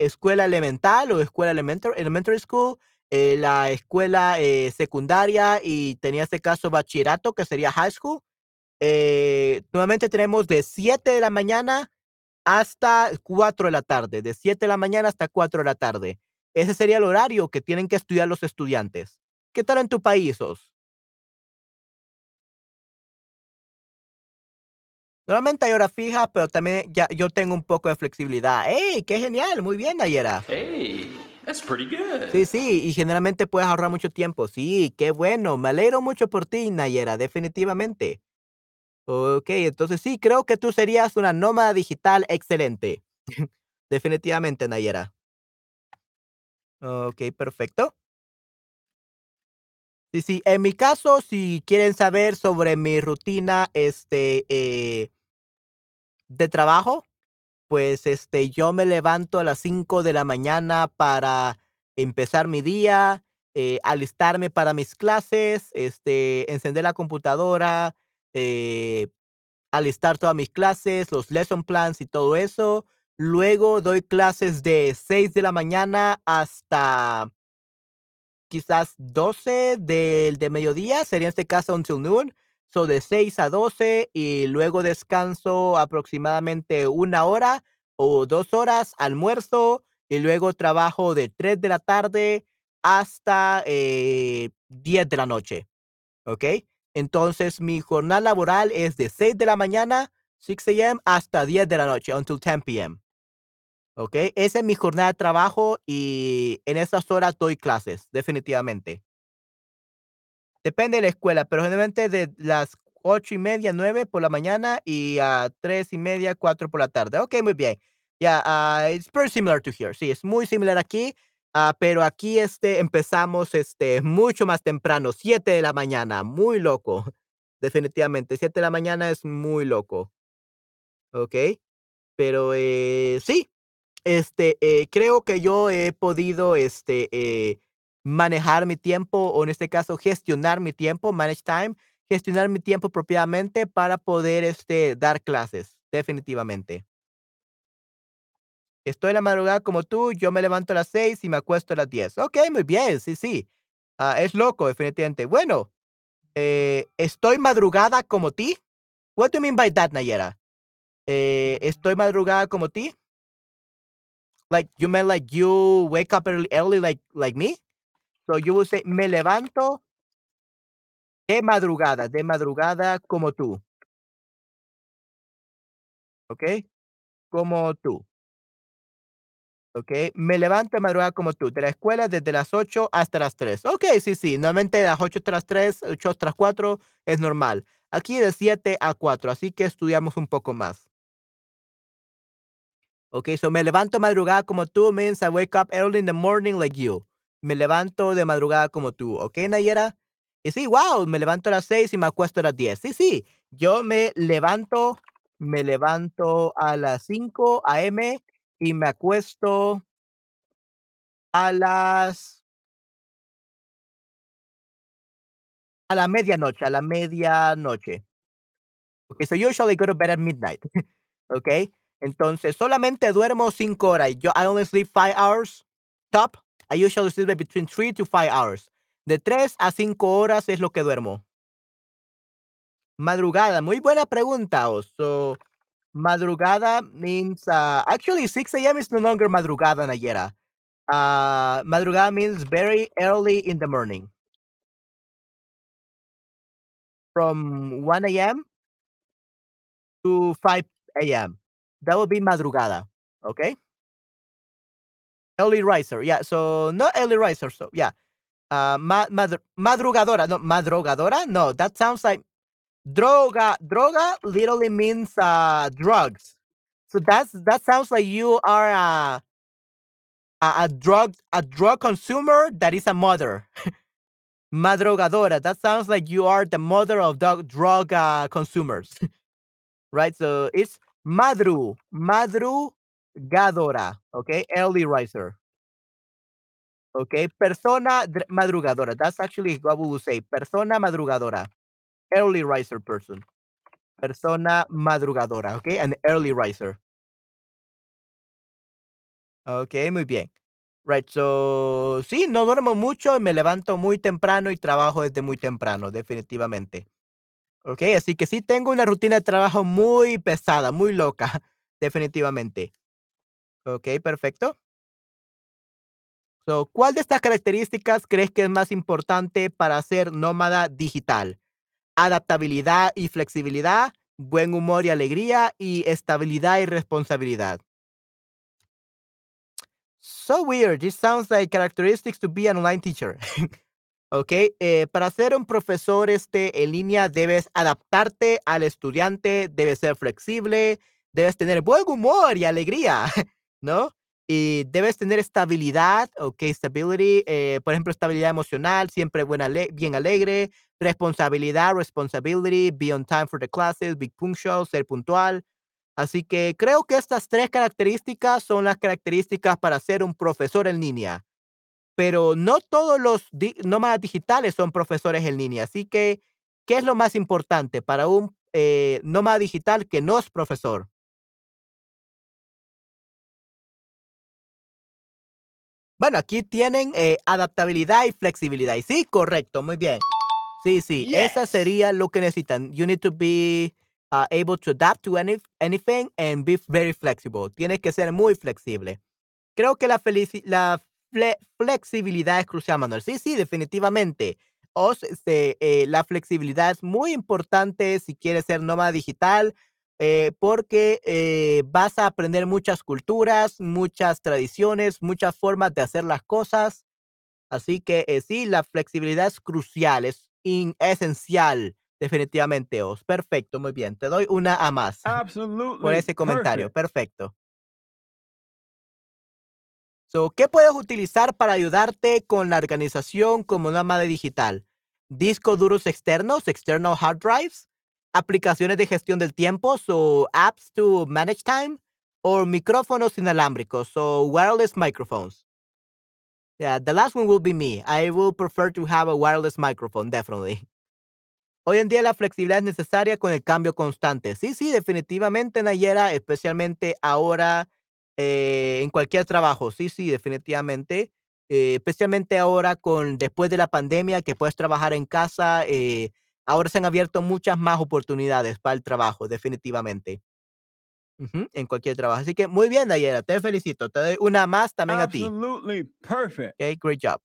escuela elemental o escuela elementar elementary school, eh, la escuela, eh, secundaria y tenía este caso bachillerato, que sería high school. Eh, nuevamente tenemos de 7 de la mañana hasta 4 de la tarde, de 7 de la mañana hasta 4 de la tarde. Ese sería el horario que tienen que estudiar los estudiantes. ¿Qué tal en tu país, Oz? Normalmente hay hora fija, pero también ya yo tengo un poco de flexibilidad. ¡Hey! Qué genial, muy bien, Nayera. Hey, that's pretty Sí, good. sí, y generalmente puedes ahorrar mucho tiempo. Sí, qué bueno. Me alegro mucho por ti, Nayera, definitivamente. Okey, entonces sí, creo que tú serías una nómada digital excelente. Definitivamente, Nayera. Okey, perfecto. Sí, sí, en mi caso, si quieren saber sobre mi rutina, este, eh de trabajo, pues, este, yo me levanto a las 5 de la mañana para empezar mi día, eh, alistarme para mis clases, este, encender la computadora, eh, alistar todas mis clases, los lesson plans y todo eso. Luego doy clases de 6 de la mañana hasta quizás 12 del de mediodía, sería en este caso until noon. So, de 6 a 12 y luego descanso aproximadamente una hora o 2 horas, almuerzo y luego trabajo de 3 de la tarde hasta, eh, 10 de la noche, ¿okey? Entonces, mi jornada laboral es de 6 de la mañana, 6 AM, hasta 10 de la noche, until 10 PM. ¿Okey? Esa es mi jornada de trabajo y en esas horas doy clases, definitivamente. Depende de la escuela, pero generalmente de las 8 y media, 9 por la mañana y a 3 y media, 4 por la tarde. Okey, muy bien. Ya, ah, it's very similar to here. Sí, es muy similar aquí, ah, pero aquí, este, empezamos, este, mucho más temprano, 7 de la mañana, muy loco. Definitivamente, 7 de la mañana es muy loco. Okey, pero, eh, sí, este, eh, creo que yo he podido, este, eh, manejar mi tiempo, o en este caso, gestionar mi tiempo, manage time, gestionar mi tiempo propiamente para poder, este, dar clases, definitivamente. Estoy en la madrugada como tú, yo me levanto a las 6 y me acuesto a las 10. Okey, muy bien, sí, sí. Ah, es loco, definitivamente. Bueno, eh, ¿estoy madrugada como ti? What do you mean by that, Nayera? Eh, ¿estoy madrugada como ti? Like, you meant like you wake up early early like like me? So you will say, me levanto de madrugada, de madrugada como tú. Okey, como tú. Okey, me levanto de madrugada como tú, de la escuela desde las 8 hasta las 3. Okey, sí, sí, normalmente de las 8 hasta las 3, 8 hasta las 4 es normal. Aquí de 7 a 4, así que estudiamos un poco más. Ok, so me levanto madrugada como tú means I wake up early in the morning like you. Me levanto de madrugada como tú, ¿ok, Nayera? Y sí, wow, me levanto a las 6 y me acuesto a las 10. Sí, sí, yo me levanto, me levanto a las 5 a.m. y me acuesto a las a la medianoche, a la medianoche. Okay, so usually go to bed at midnight. okay, entonces solamente duermo 5 horas. Yo I only sleep 5 hours top. I usually sleep between 3 to 5 hours. De 3 a 5 horas es lo que duermo. Madrugada, muy buena pregunta. So, madrugada means uh, actually 6 a.m. is no longer madrugada, Nayera. Uh, madrugada means very early in the morning. From 1 a.m. to 5 a.m. That would be madrugada. Okay. Early riser. Yeah. So not early riser. So yeah. Uh, ma madr madrugadora. No, madrugadora. No, that sounds like droga. Droga literally means uh, drugs. So that's that sounds like you are a a, a drug a drug consumer that is a mother. Madrugadora. That sounds like you are the mother of drug drug uh, consumers. right? So it's madru, madru, madrugadora, okay? Early riser. Okay, persona madrugadora. That's actually what we will say. Persona madrugadora. Early riser person. Persona madrugadora, okay? An early riser. Okay, muy bien. Right, so sí, no duermo mucho, me levanto muy temprano y trabajo desde muy temprano, definitivamente. Ok, así que sí tengo una rutina de trabajo muy pesada, muy loca, definitivamente. Ok, perfecto. So, ¿Cuál de estas características crees que es más importante para ser nómada digital? Adaptabilidad y flexibilidad, buen humor y alegría y estabilidad y responsabilidad. So weird. This sounds like characteristics to be an online teacher. ¿ok? Eh, para ser un profesor este, en línea debes adaptarte al estudiante, debes ser flexible, debes tener buen humor y alegría, ¿no? Y debes tener estabilidad, ¿ok? Stability, eh, por ejemplo, estabilidad emocional, siempre buena bien alegre, responsabilidad, responsibility, be on time for the classes, be punctual, ser puntual. Así que creo que estas tres características son las características para ser un profesor en línea pero no todos los nómadas digitales son profesores en línea. Así que, ¿qué es lo más importante para un eh, nómada digital que no es profesor? Bueno, aquí tienen eh, adaptabilidad y flexibilidad. Y sí, correcto, muy bien. Sí, sí, esa sería lo que necesitan. You need to be uh, able to adapt to anything and be very flexible. Tienes que ser muy flexible. Creo que la, la flexibilidad es crucial, Manuel. Sí, sí, definitivamente. O, este, eh, la flexibilidad es muy importante si quieres ser nómada digital, eh, porque eh, vas a aprender muchas culturas, muchas tradiciones, muchas formas de hacer las cosas. Así que sí, la flexibilidad es crucial, es esencial, definitivamente, Os. Perfecto, muy bien. Te doy una a más por ese comentario. Perfecto. So, ¿Qué puedes utilizar para ayudarte con la organización como nómada digital? Discos duros externos, external hard drives, aplicaciones de gestión del tiempo, so apps to manage time, o micrófonos inalámbricos, so wireless microphones. Yeah, the last one will be me. I will prefer to have a wireless microphone, definitely. Hoy en día la flexibilidad es necesaria con el cambio constante. Sí, sí, definitivamente, Nayera, especialmente ahora eh, en cualquier trabajo, sí, sí, definitivamente. Eh, especialmente ahora con después de la pandemia que puedes trabajar en casa, eh, ahora se han abierto muchas más oportunidades para el trabajo, definitivamente. en cualquier trabajo. Así que muy bien, Dayera, te felicito. Te doy una más también a ti. Absolutely perfect. Okay, great job.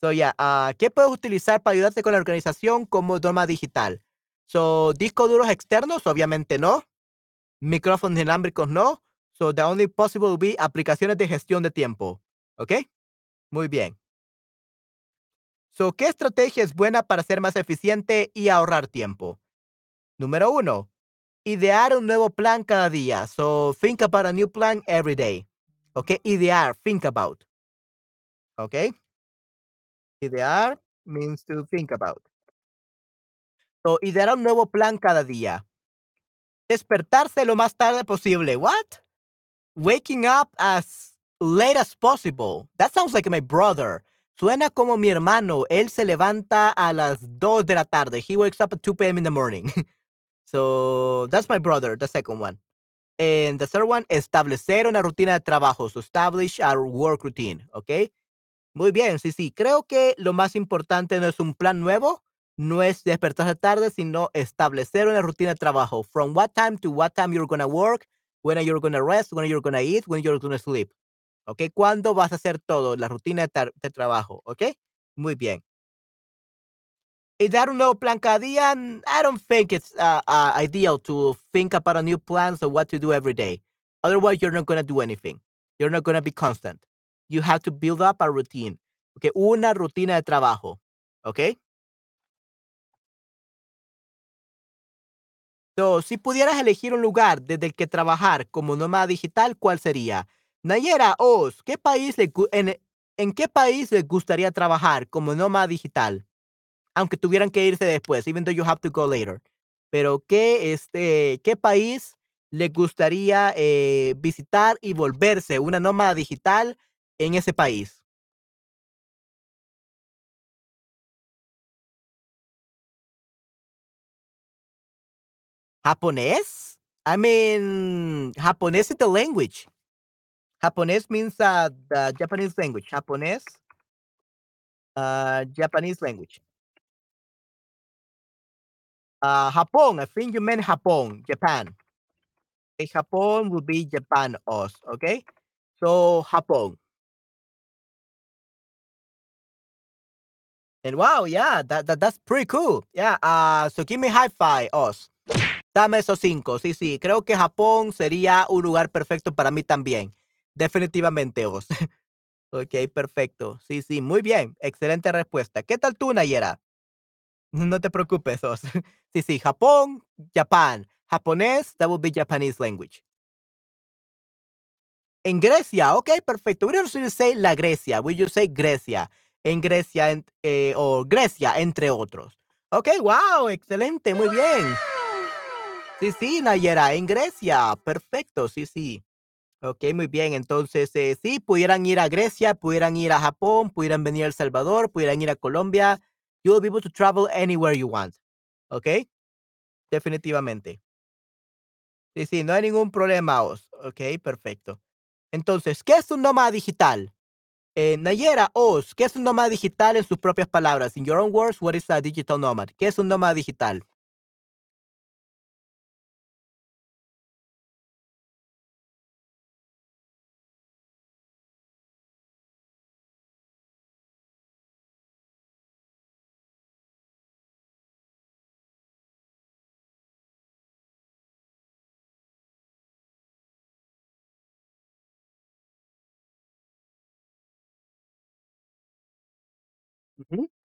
So, yeah, uh, ¿qué puedes utilizar para ayudarte con la organización como norma digital? So, discos duros externos, obviamente no micrófonos inalámbricos no. So the only possible will be aplicaciones de gestión de tiempo. ¿Ok? Muy bien. So, ¿qué estrategia es buena para ser más eficiente y ahorrar tiempo? Número uno, idear un nuevo plan cada día. So think about a new plan every day. Okay, idear, think about. Okay. Idear means to think about. So idear un nuevo plan cada día. Despertarse lo más tarde posible. What? Waking up as late as possible. That sounds like my brother. Suena como mi hermano. Él se levanta a las 2 de la tarde. He wakes up at 2 p.m. in the morning. so that's my brother, the second one. And the third one, establecer una rutina de trabajo. So establish our work routine. ¿Ok? Muy bien, sí, sí. Creo que lo más importante no es un plan nuevo, no es despertarse tarde, sino establecer una rutina de trabajo. From what time to what time you're to work, when you're to rest, when you're to eat, when you're to sleep. ¿Ok? ¿Cuándo vas a hacer todo? La rutina de, trabajo. ¿Ok? Muy bien. Y dar un nuevo plan cada día, I don't think it's uh, uh, ideal to think about a new plan of what to do every day. Otherwise, you're not going to do anything. You're not going to be constant. You have to build up a routine. Okay, una rutina de trabajo. Okay. So, si pudieras elegir un lugar desde el que trabajar como nómada digital, ¿cuál sería? Nayera Oz, ¿qué país le, en, ¿en qué país les gustaría trabajar como nómada digital? Aunque tuvieran que irse después, even though you have to go later. Pero, ¿qué, este, qué país le gustaría eh, visitar y volverse una nómada digital en ese país? Japonés? I mean, Japonés is the language. Japonés means uh, the Japanese language. Japonés, uh, Japanese language. Uh, Japón, I think you meant Japón, Japan. Japón would be Japan, us, okay? So, Japón. And wow, yeah, that, that that's pretty cool. Yeah, uh, so give me high five, us. Dame esos cinco. Sí, sí, creo que Japón sería un lugar perfecto para mí también. Definitivamente, os. ok, perfecto. Sí, sí, muy bien. Excelente respuesta. ¿Qué tal tú, Nayera? No te preocupes, os. sí, sí, Japón, Japán. Japonés, that would be Japanese language. En Grecia, ok, perfecto. We don't say la Grecia, we just say Grecia en Grecia eh, o Grecia, entre otros. Ok, wow, excelente, muy bien. Sí, sí, Nayera, en Grecia, perfecto, sí, sí. Ok, muy bien, entonces eh, sí, pudieran ir a Grecia, pudieran ir a Japón, pudieran venir a El Salvador, pudieran ir a Colombia. You will be able to travel anywhere you want. Ok, definitivamente. Sí, sí, no hay ningún problema, Ok, perfecto. Entonces, ¿qué es un nómada digital? Eh, Nayera Oz, ¿qué es un nómada digital en sus propias palabras? In your own words, what is a digital nomad? ¿Qué es un nómada digital?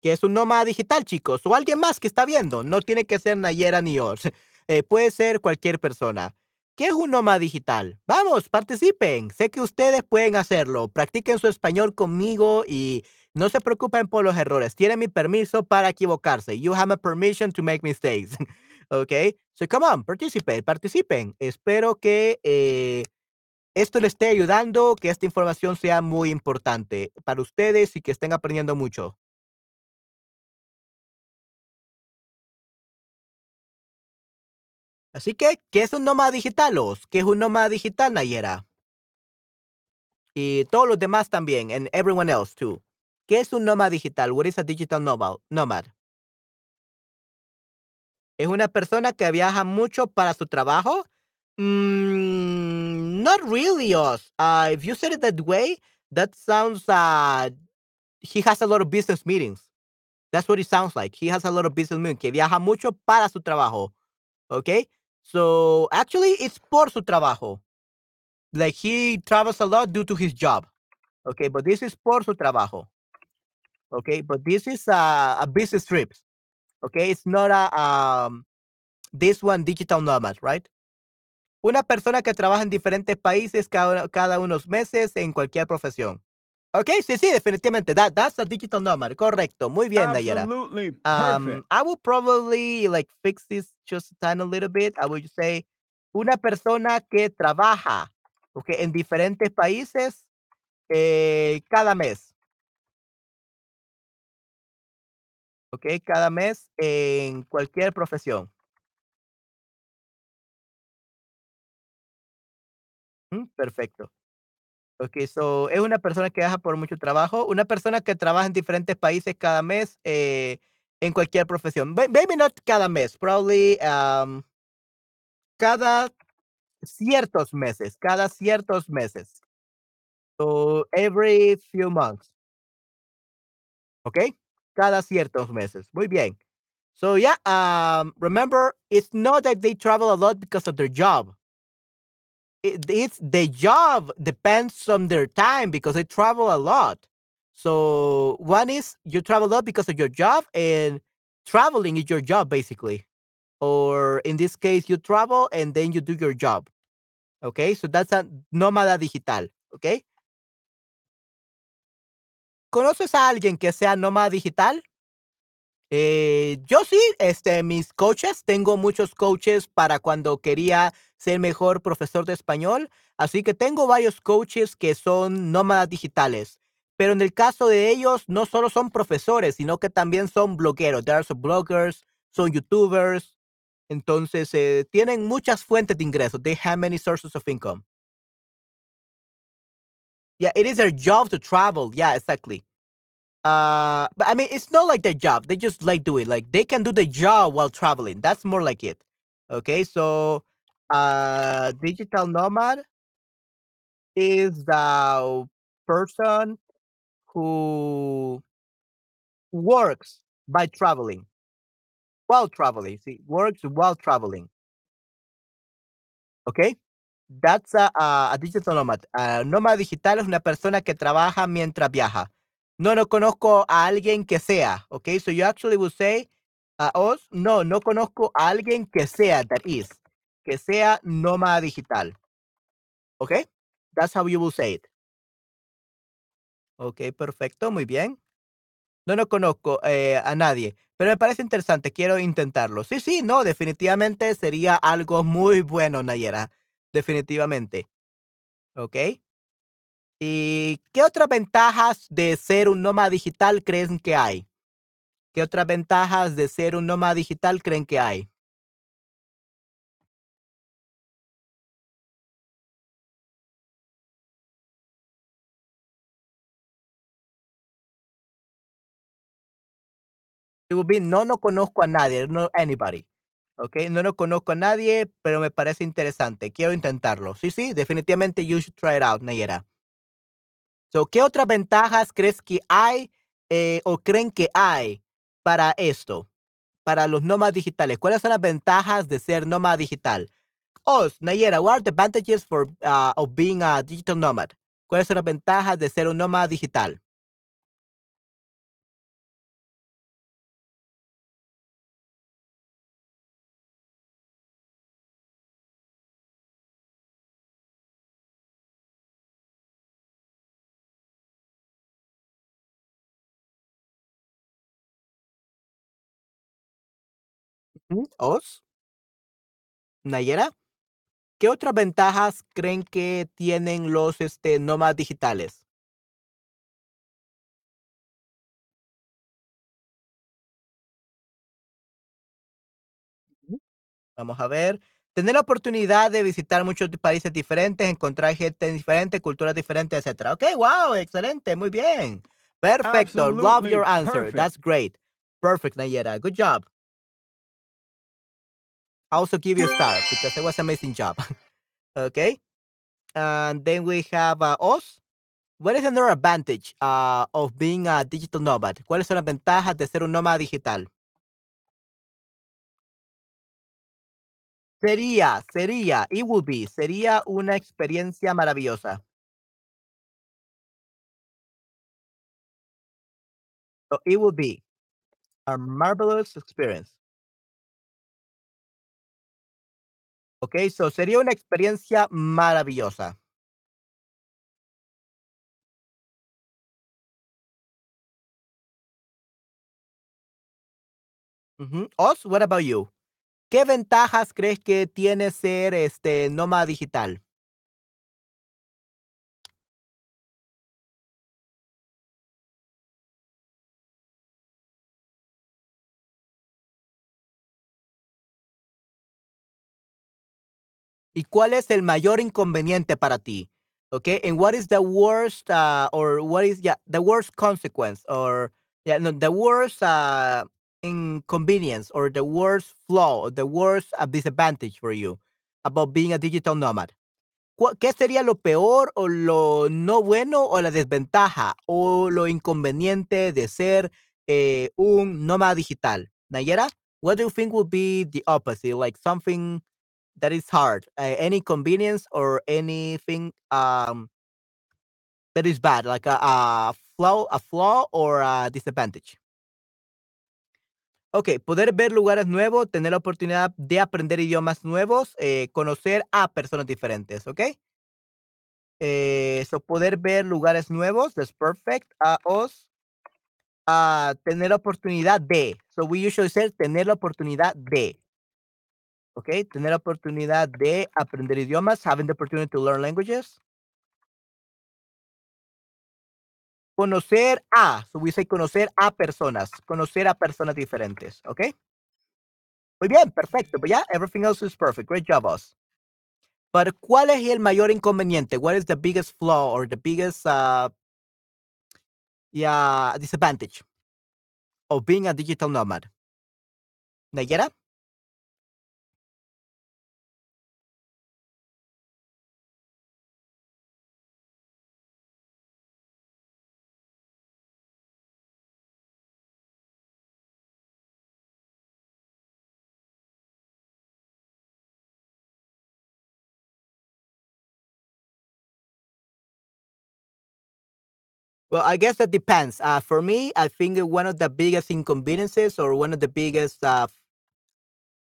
Que es un nómada digital, chicos, o alguien más que está viendo. No tiene que ser Nayera ni Oz. Eh, puede ser cualquier persona. ¿Qué es un nómada digital? Vamos, participen. Sé que ustedes pueden hacerlo. Practiquen su español conmigo y no se preocupen por los errores. Tienen mi permiso para equivocarse. You have my permission to make mistakes. ok. So come on, participate, participen. Espero que eh, esto les esté ayudando, que esta información sea muy importante para ustedes y que estén aprendiendo mucho. Así que, ¿qué es un nómada digital, Os? ¿Qué es un nómada digital, Nayera? Y todos los demás también, and everyone else too. ¿Qué es un nómada digital? What is a digital nomad? ¿Es una persona que viaja mucho para su trabajo? Mm, not really, Os. Uh, if you said it that way, that sounds uh, he has a lot of business meetings. That's what it sounds like. He has a lot of business meetings. Que viaja mucho para su trabajo. Okay? So actually, it's por su trabajo. Like he travels a lot due to his job. Okay, but this is por su trabajo. Okay, but this is a, a business trip. Okay, it's not a um, this one digital nomad, right? Una persona que trabaja en diferentes países cada, cada unos meses en cualquier profesión. Ok, sí, sí, definitivamente. That, that's a digital nomad. Correcto. Muy bien, Nayara. Absolutely perfect. Um, I would probably like fix this just a tiny little bit. I would say una persona que trabaja okay, en diferentes países eh, cada mes. Ok, cada mes en cualquier profesión. Mm, perfecto. Ok, so es una persona que viaja por mucho trabajo, una persona que trabaja en diferentes países cada mes eh, en cualquier profesión. May- Maybe not cada mes, probably um, cada ciertos meses, cada ciertos meses. So every few months. ¿Ok? Cada ciertos meses. Muy bien. So yeah, um, remember, it's not that they travel a lot because of their job. It, it's the job depends on their time because they travel a lot. So one is you travel a lot because of your job, and traveling is your job basically. Or in this case, you travel and then you do your job. Okay, so that's a nómada digital. Okay. ¿Conoces a alguien que sea nómada digital? Eh, yo sí, este, mis coaches, tengo muchos coaches para cuando quería ser mejor profesor de español, así que tengo varios coaches que son nómadas digitales. Pero en el caso de ellos, no solo son profesores, sino que también son blogueros. There are some bloggers, son youtubers. Entonces, eh, tienen muchas fuentes de ingresos. They have many sources of income. Yeah, it is their job to travel. Yeah, exactly. Uh, but I mean, it's not like their job. They just like do it. Like they can do the job while traveling. That's more like it. Okay, so uh, digital nomad is the person who works by traveling while traveling. See, works while traveling. Okay, that's a, a, a digital nomad. Uh, nómada digital es una persona que trabaja mientras viaja. No, no conozco a alguien que sea. Okay, so you actually would say a us. No, no conozco a alguien que sea, that is, que sea nómada digital. Okay, that's how you will say it. Ok, perfecto, muy bien. No, no conozco eh, a nadie, pero me parece interesante, quiero intentarlo. Sí, sí, no, definitivamente sería algo muy bueno, Nayera. Definitivamente. Ok. ¿Y qué otras ventajas de ser un nómada digital creen que hay? ¿Qué otras ventajas de ser un nómada digital creen que hay? It be, no, no conozco a nadie, no anybody. Ok, no, no conozco a nadie, pero me parece interesante. Quiero intentarlo. Sí, sí, definitivamente you should try it out, Nayera. So, ¿qué otras ventajas crees que hay eh, o creen que hay para esto? Para los nómadas digitales. ¿Cuáles son las ventajas de ser nómada digital? Os, Nayera, what are the advantages for, uh, of being a digital nomad? ¿Cuáles son las ventajas de ser un nómada digital? Os, Nayera, ¿qué otras ventajas creen que tienen los este, nómadas digitales? Ujú. Vamos a ver. Tener la oportunidad de visitar muchos di- países diferentes, encontrar gente diferente, culturas diferentes, etcétera. Ok, wow, excelente, muy bien. Perfecto. Love your Absolutely answer. perfect. That's great. Perfect, Nayera. Good job. Also give you a star because it was amazing job. okay. And then we have uh, us. What is another advantage uh, of being a digital nomad? ¿Cuáles son las ventajas de ser un nómada digital? Sería, sería, it would be, sería una experiencia maravillosa. So it would be a marvelous experience. Ok, so sería una experiencia maravillosa. Ujú. Oz, what about you? ¿Qué ventajas crees que tiene ser este nómada digital? ¿Y cuál es el mayor inconveniente para ti? Okay, and what is the worst uh, or what is yeah the worst consequence or yeah no, the worst uh, inconvenience or the worst flaw or the worst uh, disadvantage for you about being a digital nomad? ¿Cuál- ¿Qué sería lo peor o lo no bueno o la desventaja o lo inconveniente de ser eh, un nómada digital? Nayera, what do you think would be the opposite? Like something that is hard, uh, any convenience or anything um, that is bad, like a, a flaw, a flaw or a disadvantage. Ok, poder ver lugares nuevos, tener la oportunidad de aprender idiomas nuevos, eh, conocer a personas diferentes, ¿ok? Eh, so poder ver lugares nuevos, that's perfect. A os, a tener la oportunidad de. So we usually say tener la oportunidad de. ¿Ok? Tener la oportunidad de aprender idiomas, having the opportunity to learn languages. Conocer a, so we say conocer a personas, conocer a personas diferentes, ¿ok? Muy bien, perfecto. But yeah, everything else is perfect. Great job, us. But ¿cuál es el mayor inconveniente? What is the biggest flaw or the biggest uh, yeah, disadvantage of being a digital nomad? Nayera? Well, I guess that depends. Uh, for me, I think one of the biggest inconveniences or one of the biggest uh,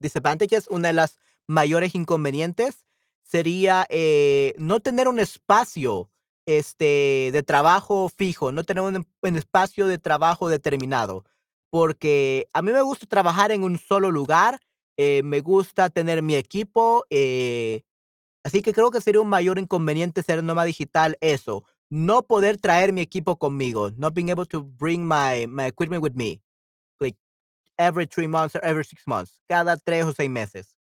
disadvantages, una de las mayores inconvenientes sería eh, no tener un espacio este, de trabajo fijo, no tener un, espacio de trabajo determinado, porque a mí me gusta trabajar en un solo lugar, eh, me gusta tener mi equipo, eh, así que creo que sería un mayor inconveniente ser nómada digital eso, no poder traer mi equipo conmigo, not being able to bring my, my equipment with me every three months or every six months, cada tres o seis meses.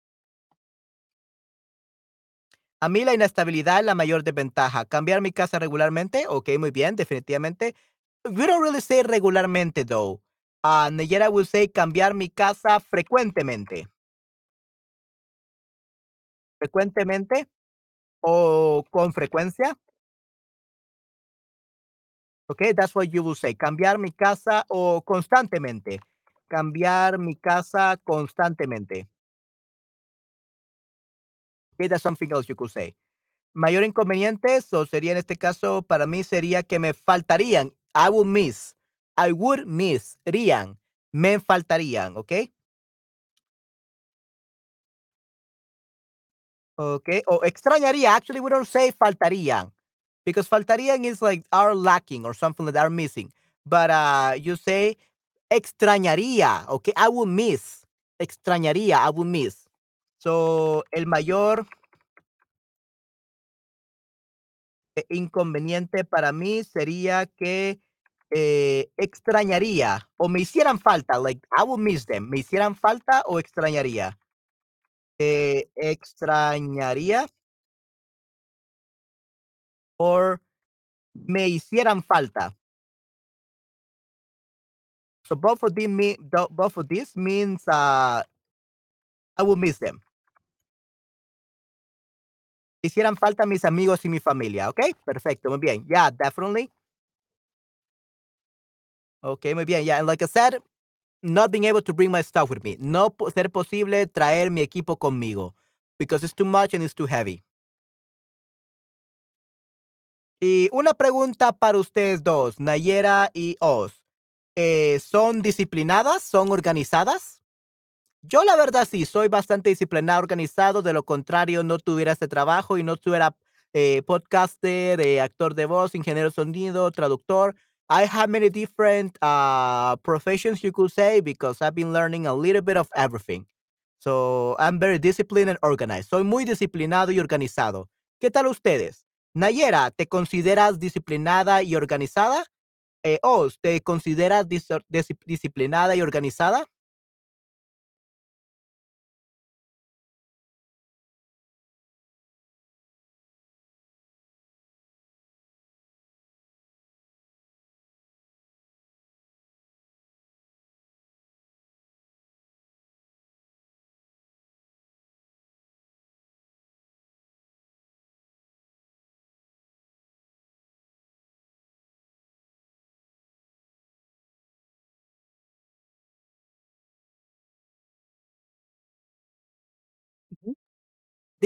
A mí la inestabilidad es la mayor desventaja. Cambiar mi casa regularmente, ok, muy bien, definitivamente. We don't really say regularmente, though. Uh, Nayera will say cambiar mi casa frecuentemente. Frecuentemente o con frecuencia. Okay, that's what you will say. Cambiar mi casa o constantemente. Cambiar mi casa constantemente. Okay, that's something else you could say. Mayor inconveniente, so sería en este caso, para mí sería que me faltarían. I would miss. I would miss. Rían. Me faltarían, ¿ok? Ok. O extrañaría. Actually, we don't say faltarían. Because faltarían is like are lacking or something that, are missing. But uh, you say extrañaría, ¿ok? I would miss. Extrañaría, I would miss. So, el mayor eh, inconveniente para mí sería que eh, extrañaría o me hicieran falta, like I would miss them, me hicieran falta o extrañaría. Eh, extrañaría o me hicieran falta. So both of these mean both of these means uh, I will miss them. Hicieran falta mis amigos y mi familia, ¿ok? Perfecto, muy bien. Yeah, definitely. Ok, muy bien. Yeah, and like I said, not being able to bring my stuff with me. No ser posible traer mi equipo conmigo. Because it's too much and it's too heavy. Y una pregunta para ustedes dos, Nayera y Oz. Eh, ¿Son disciplinadas? ¿Son organizadas? Yo la verdad sí, soy bastante disciplinado, organizado, de lo contrario no tuviera este trabajo y no tuviera eh, podcaster, eh, actor de voz, ingeniero sonido, traductor. I have many different uh, professions, you could say, because I've been learning a little bit of everything. So I'm very disciplined and organized. Soy muy disciplinado y organizado. ¿Qué tal ustedes? Nayera, ¿te consideras disciplinada y organizada? Eh, ¿te consideras dis- dis- disciplinada y organizada?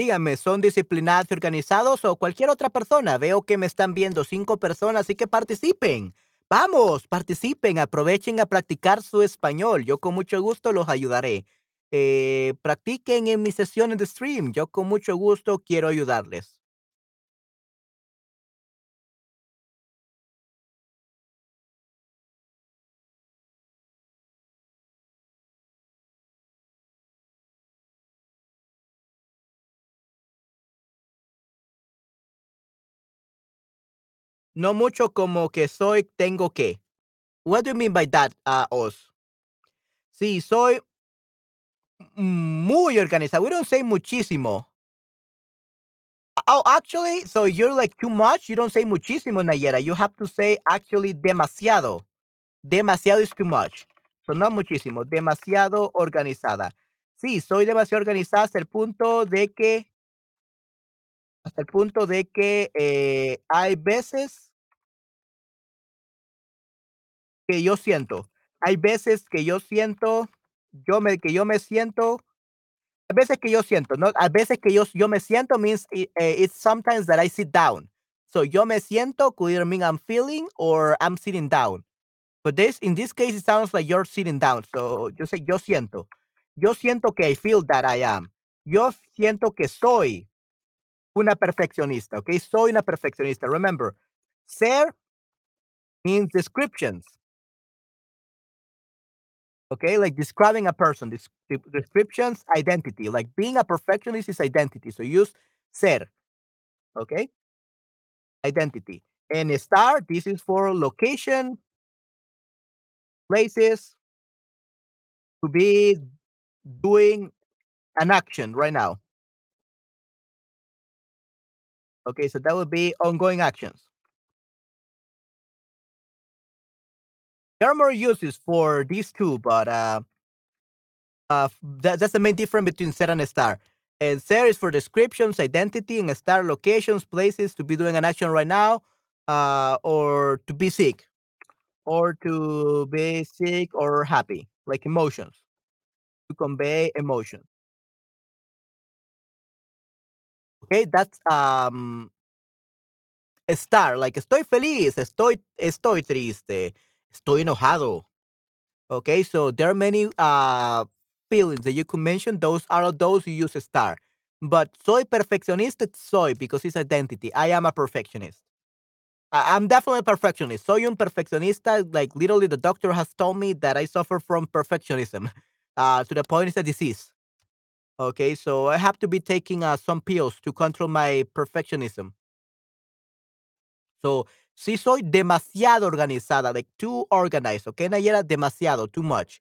Díganme, ¿son disciplinados y organizados o cualquier otra persona? Veo que me están viendo cinco personas, así que participen. Vamos, participen, aprovechen a practicar su español. Yo con mucho gusto los ayudaré. Eh, practiquen en mis sesiones de stream. Yo con mucho gusto quiero ayudarles. No mucho como que soy, tengo que. What do you mean by that, uh, Oz? Sí, soy muy organizado. We don't say muchísimo. Oh, actually, so you're like too much. You don't say muchísimo, Nayera. You have to say actually demasiado. Demasiado is too much. So no muchísimo, demasiado organizada. Sí, soy demasiado organizada hasta el punto de que, hasta el punto de que eh, hay veces que yo siento, hay veces que yo siento, yo me, que yo me siento, a veces que yo siento, ¿no? A veces que yo, yo me siento means it, eh, it's sometimes that I sit down. So yo me siento could either mean I'm feeling or I'm sitting down. But this, in this case, it sounds like you're sitting down. So yo sé, yo siento. Yo siento que I feel that I am. Yo siento que soy una perfeccionista, okay? Soy una perfeccionista. Remember, ser means descriptions. Okay, like describing a person. Des- descriptions, identity. Like being a perfectionist is identity. So use ser. Okay, identity. And star, this is for location, places, to be doing an action right now. Okay, so that would be ongoing actions. There are more uses for these two, but uh, uh, that, that's the main difference between set and star. And set is for descriptions, identity, and star locations, places to be doing an action right now, uh, or to be sick, or to be sick or happy, like emotions, to convey emotion. Okay, that's um star, like estoy feliz, estoy, estoy triste, estoy enojado. Okay, so there are many uh feelings that you could mention. Those are those you use star. But soy perfeccionista, soy because it's identity. I am a perfectionist. I- I'm definitely a perfectionist. Soy un perfeccionista. Like literally, the doctor has told me that I suffer from perfectionism. Uh, to the point it's a disease. Okay, so I have to be taking uh, some pills to control my perfectionism. So, sí soy demasiado organizada, like too organized, okay, Nayera, demasiado, too much.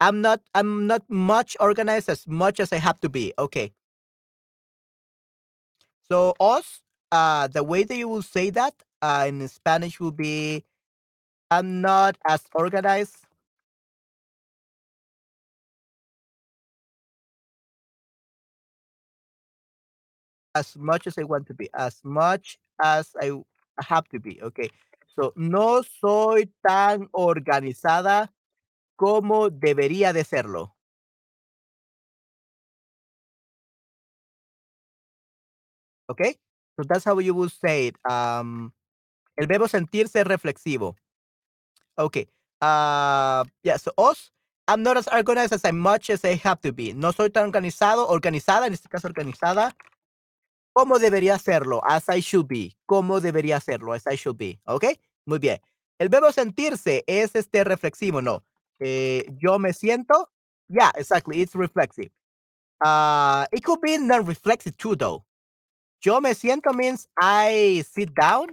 I'm not I'm not much organized as much as I have to be. Okay. So us, uh the way that you will say that uh in Spanish will be I'm not as organized. As much as I want to be, as much as I have to be. Okay. So no soy tan organizada como debería de serlo. Okay. So that's how you will say it. Um, el verbo sentirse reflexivo. Okay. Uh, yeah. So us, I'm not as organized as I much as I have to be. No soy tan organizado, organizada, en este caso organizada, como debería serlo, as I should be. Como debería serlo, as I should be. ¿Ok? Muy bien. El verbo sentirse es este reflexivo, ¿no? Eh, yo me siento. Yeah, exactly. It's reflexive. Uh, it could be non-reflexive too, though. Yo me siento means I sit down.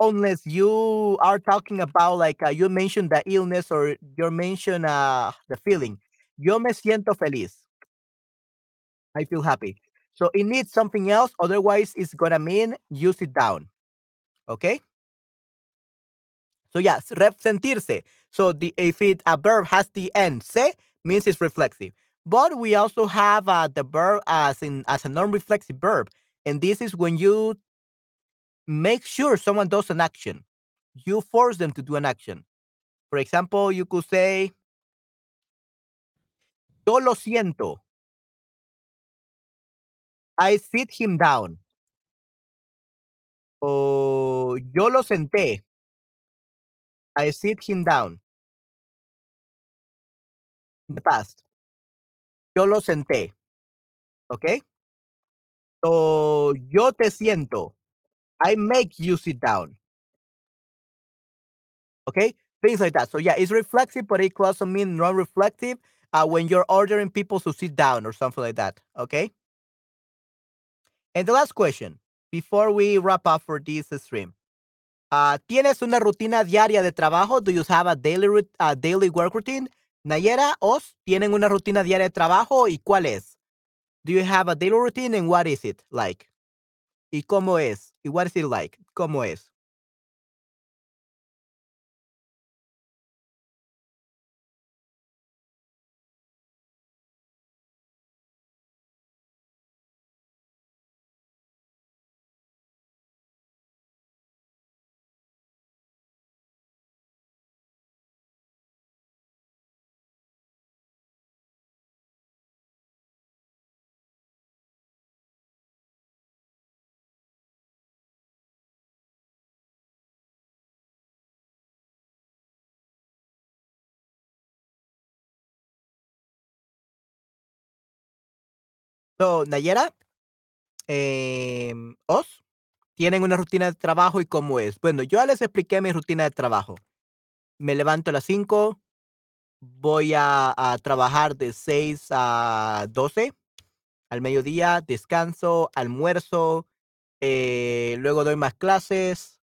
Unless you are talking about like uh, you mentioned the illness or you mention uh, the feeling. Yo me siento feliz. I feel happy. So it needs something else. Otherwise, it's gonna mean you sit down. Okay. So yeah, sentirse. So the if it a verb has the end se means it's reflexive. But we also have uh, the verb as in as a non-reflexive verb, and this is when you make sure someone does an action. You force them to do an action. For example, you could say, "Yo lo siento." I sit him down. O yo lo senté. I sit him down. In the past. Yo lo senté. Okay? So yo te siento. I make you sit down. Okay? Things like that. So yeah, it's reflexive, but it could also mean non-reflective uh, when you're ordering people to sit down or something like that. Okay? And the last question, before we wrap up for this stream. Uh, ¿Tienes una rutina diaria de trabajo? Do you have a daily, daily work routine? Nayera, Os, ¿tienen una rutina diaria de trabajo y cuál es? Do you have a daily routine and what is it like? ¿Y cómo es? ¿Y what is it like? ¿Cómo es? So, Nayera, em, Os, ¿tienen una rutina de trabajo y cómo es? Bueno, yo ya les expliqué mi rutina de trabajo. Me levanto a las 5, voy a, a trabajar de 6 a 12 al mediodía, descanso, almuerzo, eh, luego doy más clases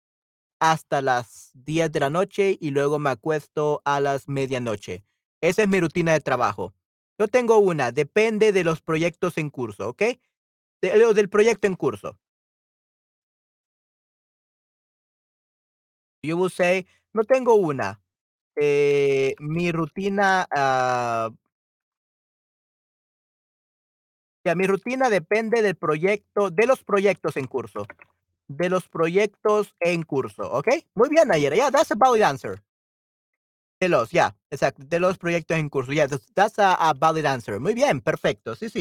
hasta las 10 de la noche y luego me acuesto a las medianoche. Esa es mi rutina de trabajo. Yo tengo una, depende de los proyectos en curso, ¿ok? De, del proyecto en curso. You will say, no tengo una. Eh, mi rutina, uh, ya, mi rutina depende del proyecto, de los proyectos en curso. De los proyectos en curso, ¿ok? Muy bien, Nayera. Yeah, that's a valid answer. De los, ya, exacto, de los proyectos en curso. Yeah, that's, a, valid answer. Muy bien, perfecto, sí, sí.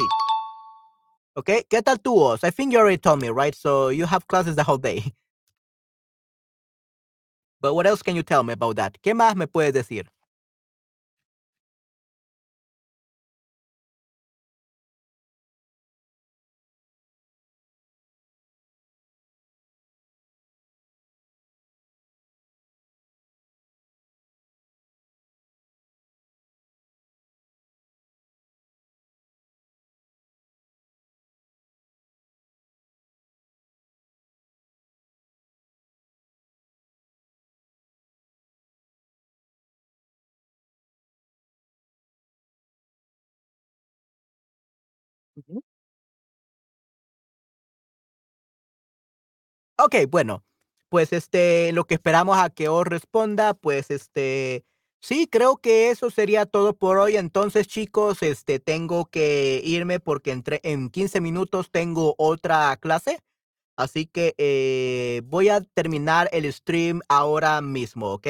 Ok, ¿qué tal tú, I think you already told me, right? So you have classes the whole day. But what else can you tell me about that? ¿Qué más me puedes decir? Ok, bueno, pues este, lo que esperamos a que os responda, pues este, sí, creo que eso sería todo por hoy. Entonces, chicos, este, tengo que irme porque entre, en 15 minutos tengo otra clase. Así que eh, voy a terminar el stream ahora mismo, ¿ok?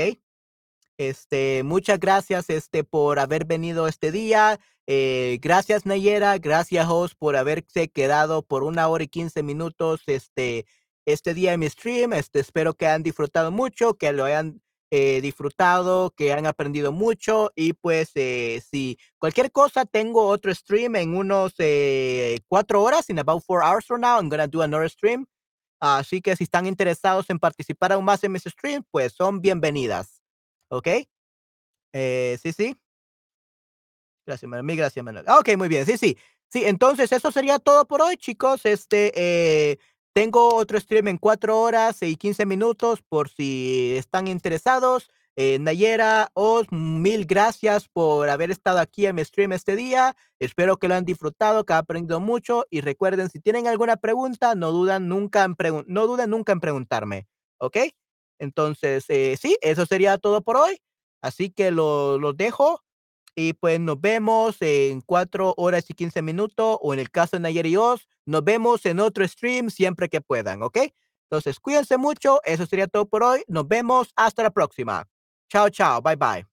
Este, muchas gracias, este, por haber venido este día. Eh, gracias, Nayera. Gracias, host, por haberse quedado por una hora y quince minutos, este, este día en mi stream. Este, espero que hayan disfrutado mucho, que lo hayan eh, disfrutado, que han aprendido mucho y pues eh, si cualquier cosa, tengo otro stream en unos eh, cuatro horas, in about four hours from now, I'm gonna do another stream. Así que si están interesados en participar aún más en mis streams, pues son bienvenidas. ¿Ok? Eh, sí, sí. Gracias, Manuel. Gracias, Manuel. Ok, muy bien. Sí, sí. Sí, entonces eso sería todo por hoy, chicos. Este, eh, tengo otro stream en cuatro horas y 15 minutos por si están interesados. Eh, Nayera, Oz, mil gracias por haber estado aquí en mi stream este día. Espero que lo han disfrutado, que han aprendido mucho. Y recuerden, si tienen alguna pregunta, no duden nunca en, no duden nunca en preguntarme. ¿Ok? Entonces, eh, sí, eso sería todo por hoy. Así que lo- los dejo. Y pues nos vemos en 4 horas y 15 minutos o en el caso de Nayer y Oz, nos vemos en otro stream siempre que puedan, ¿ok? Entonces, cuídense mucho. Eso sería todo por hoy. Nos vemos. Hasta la próxima. Chao, chao. Bye, bye.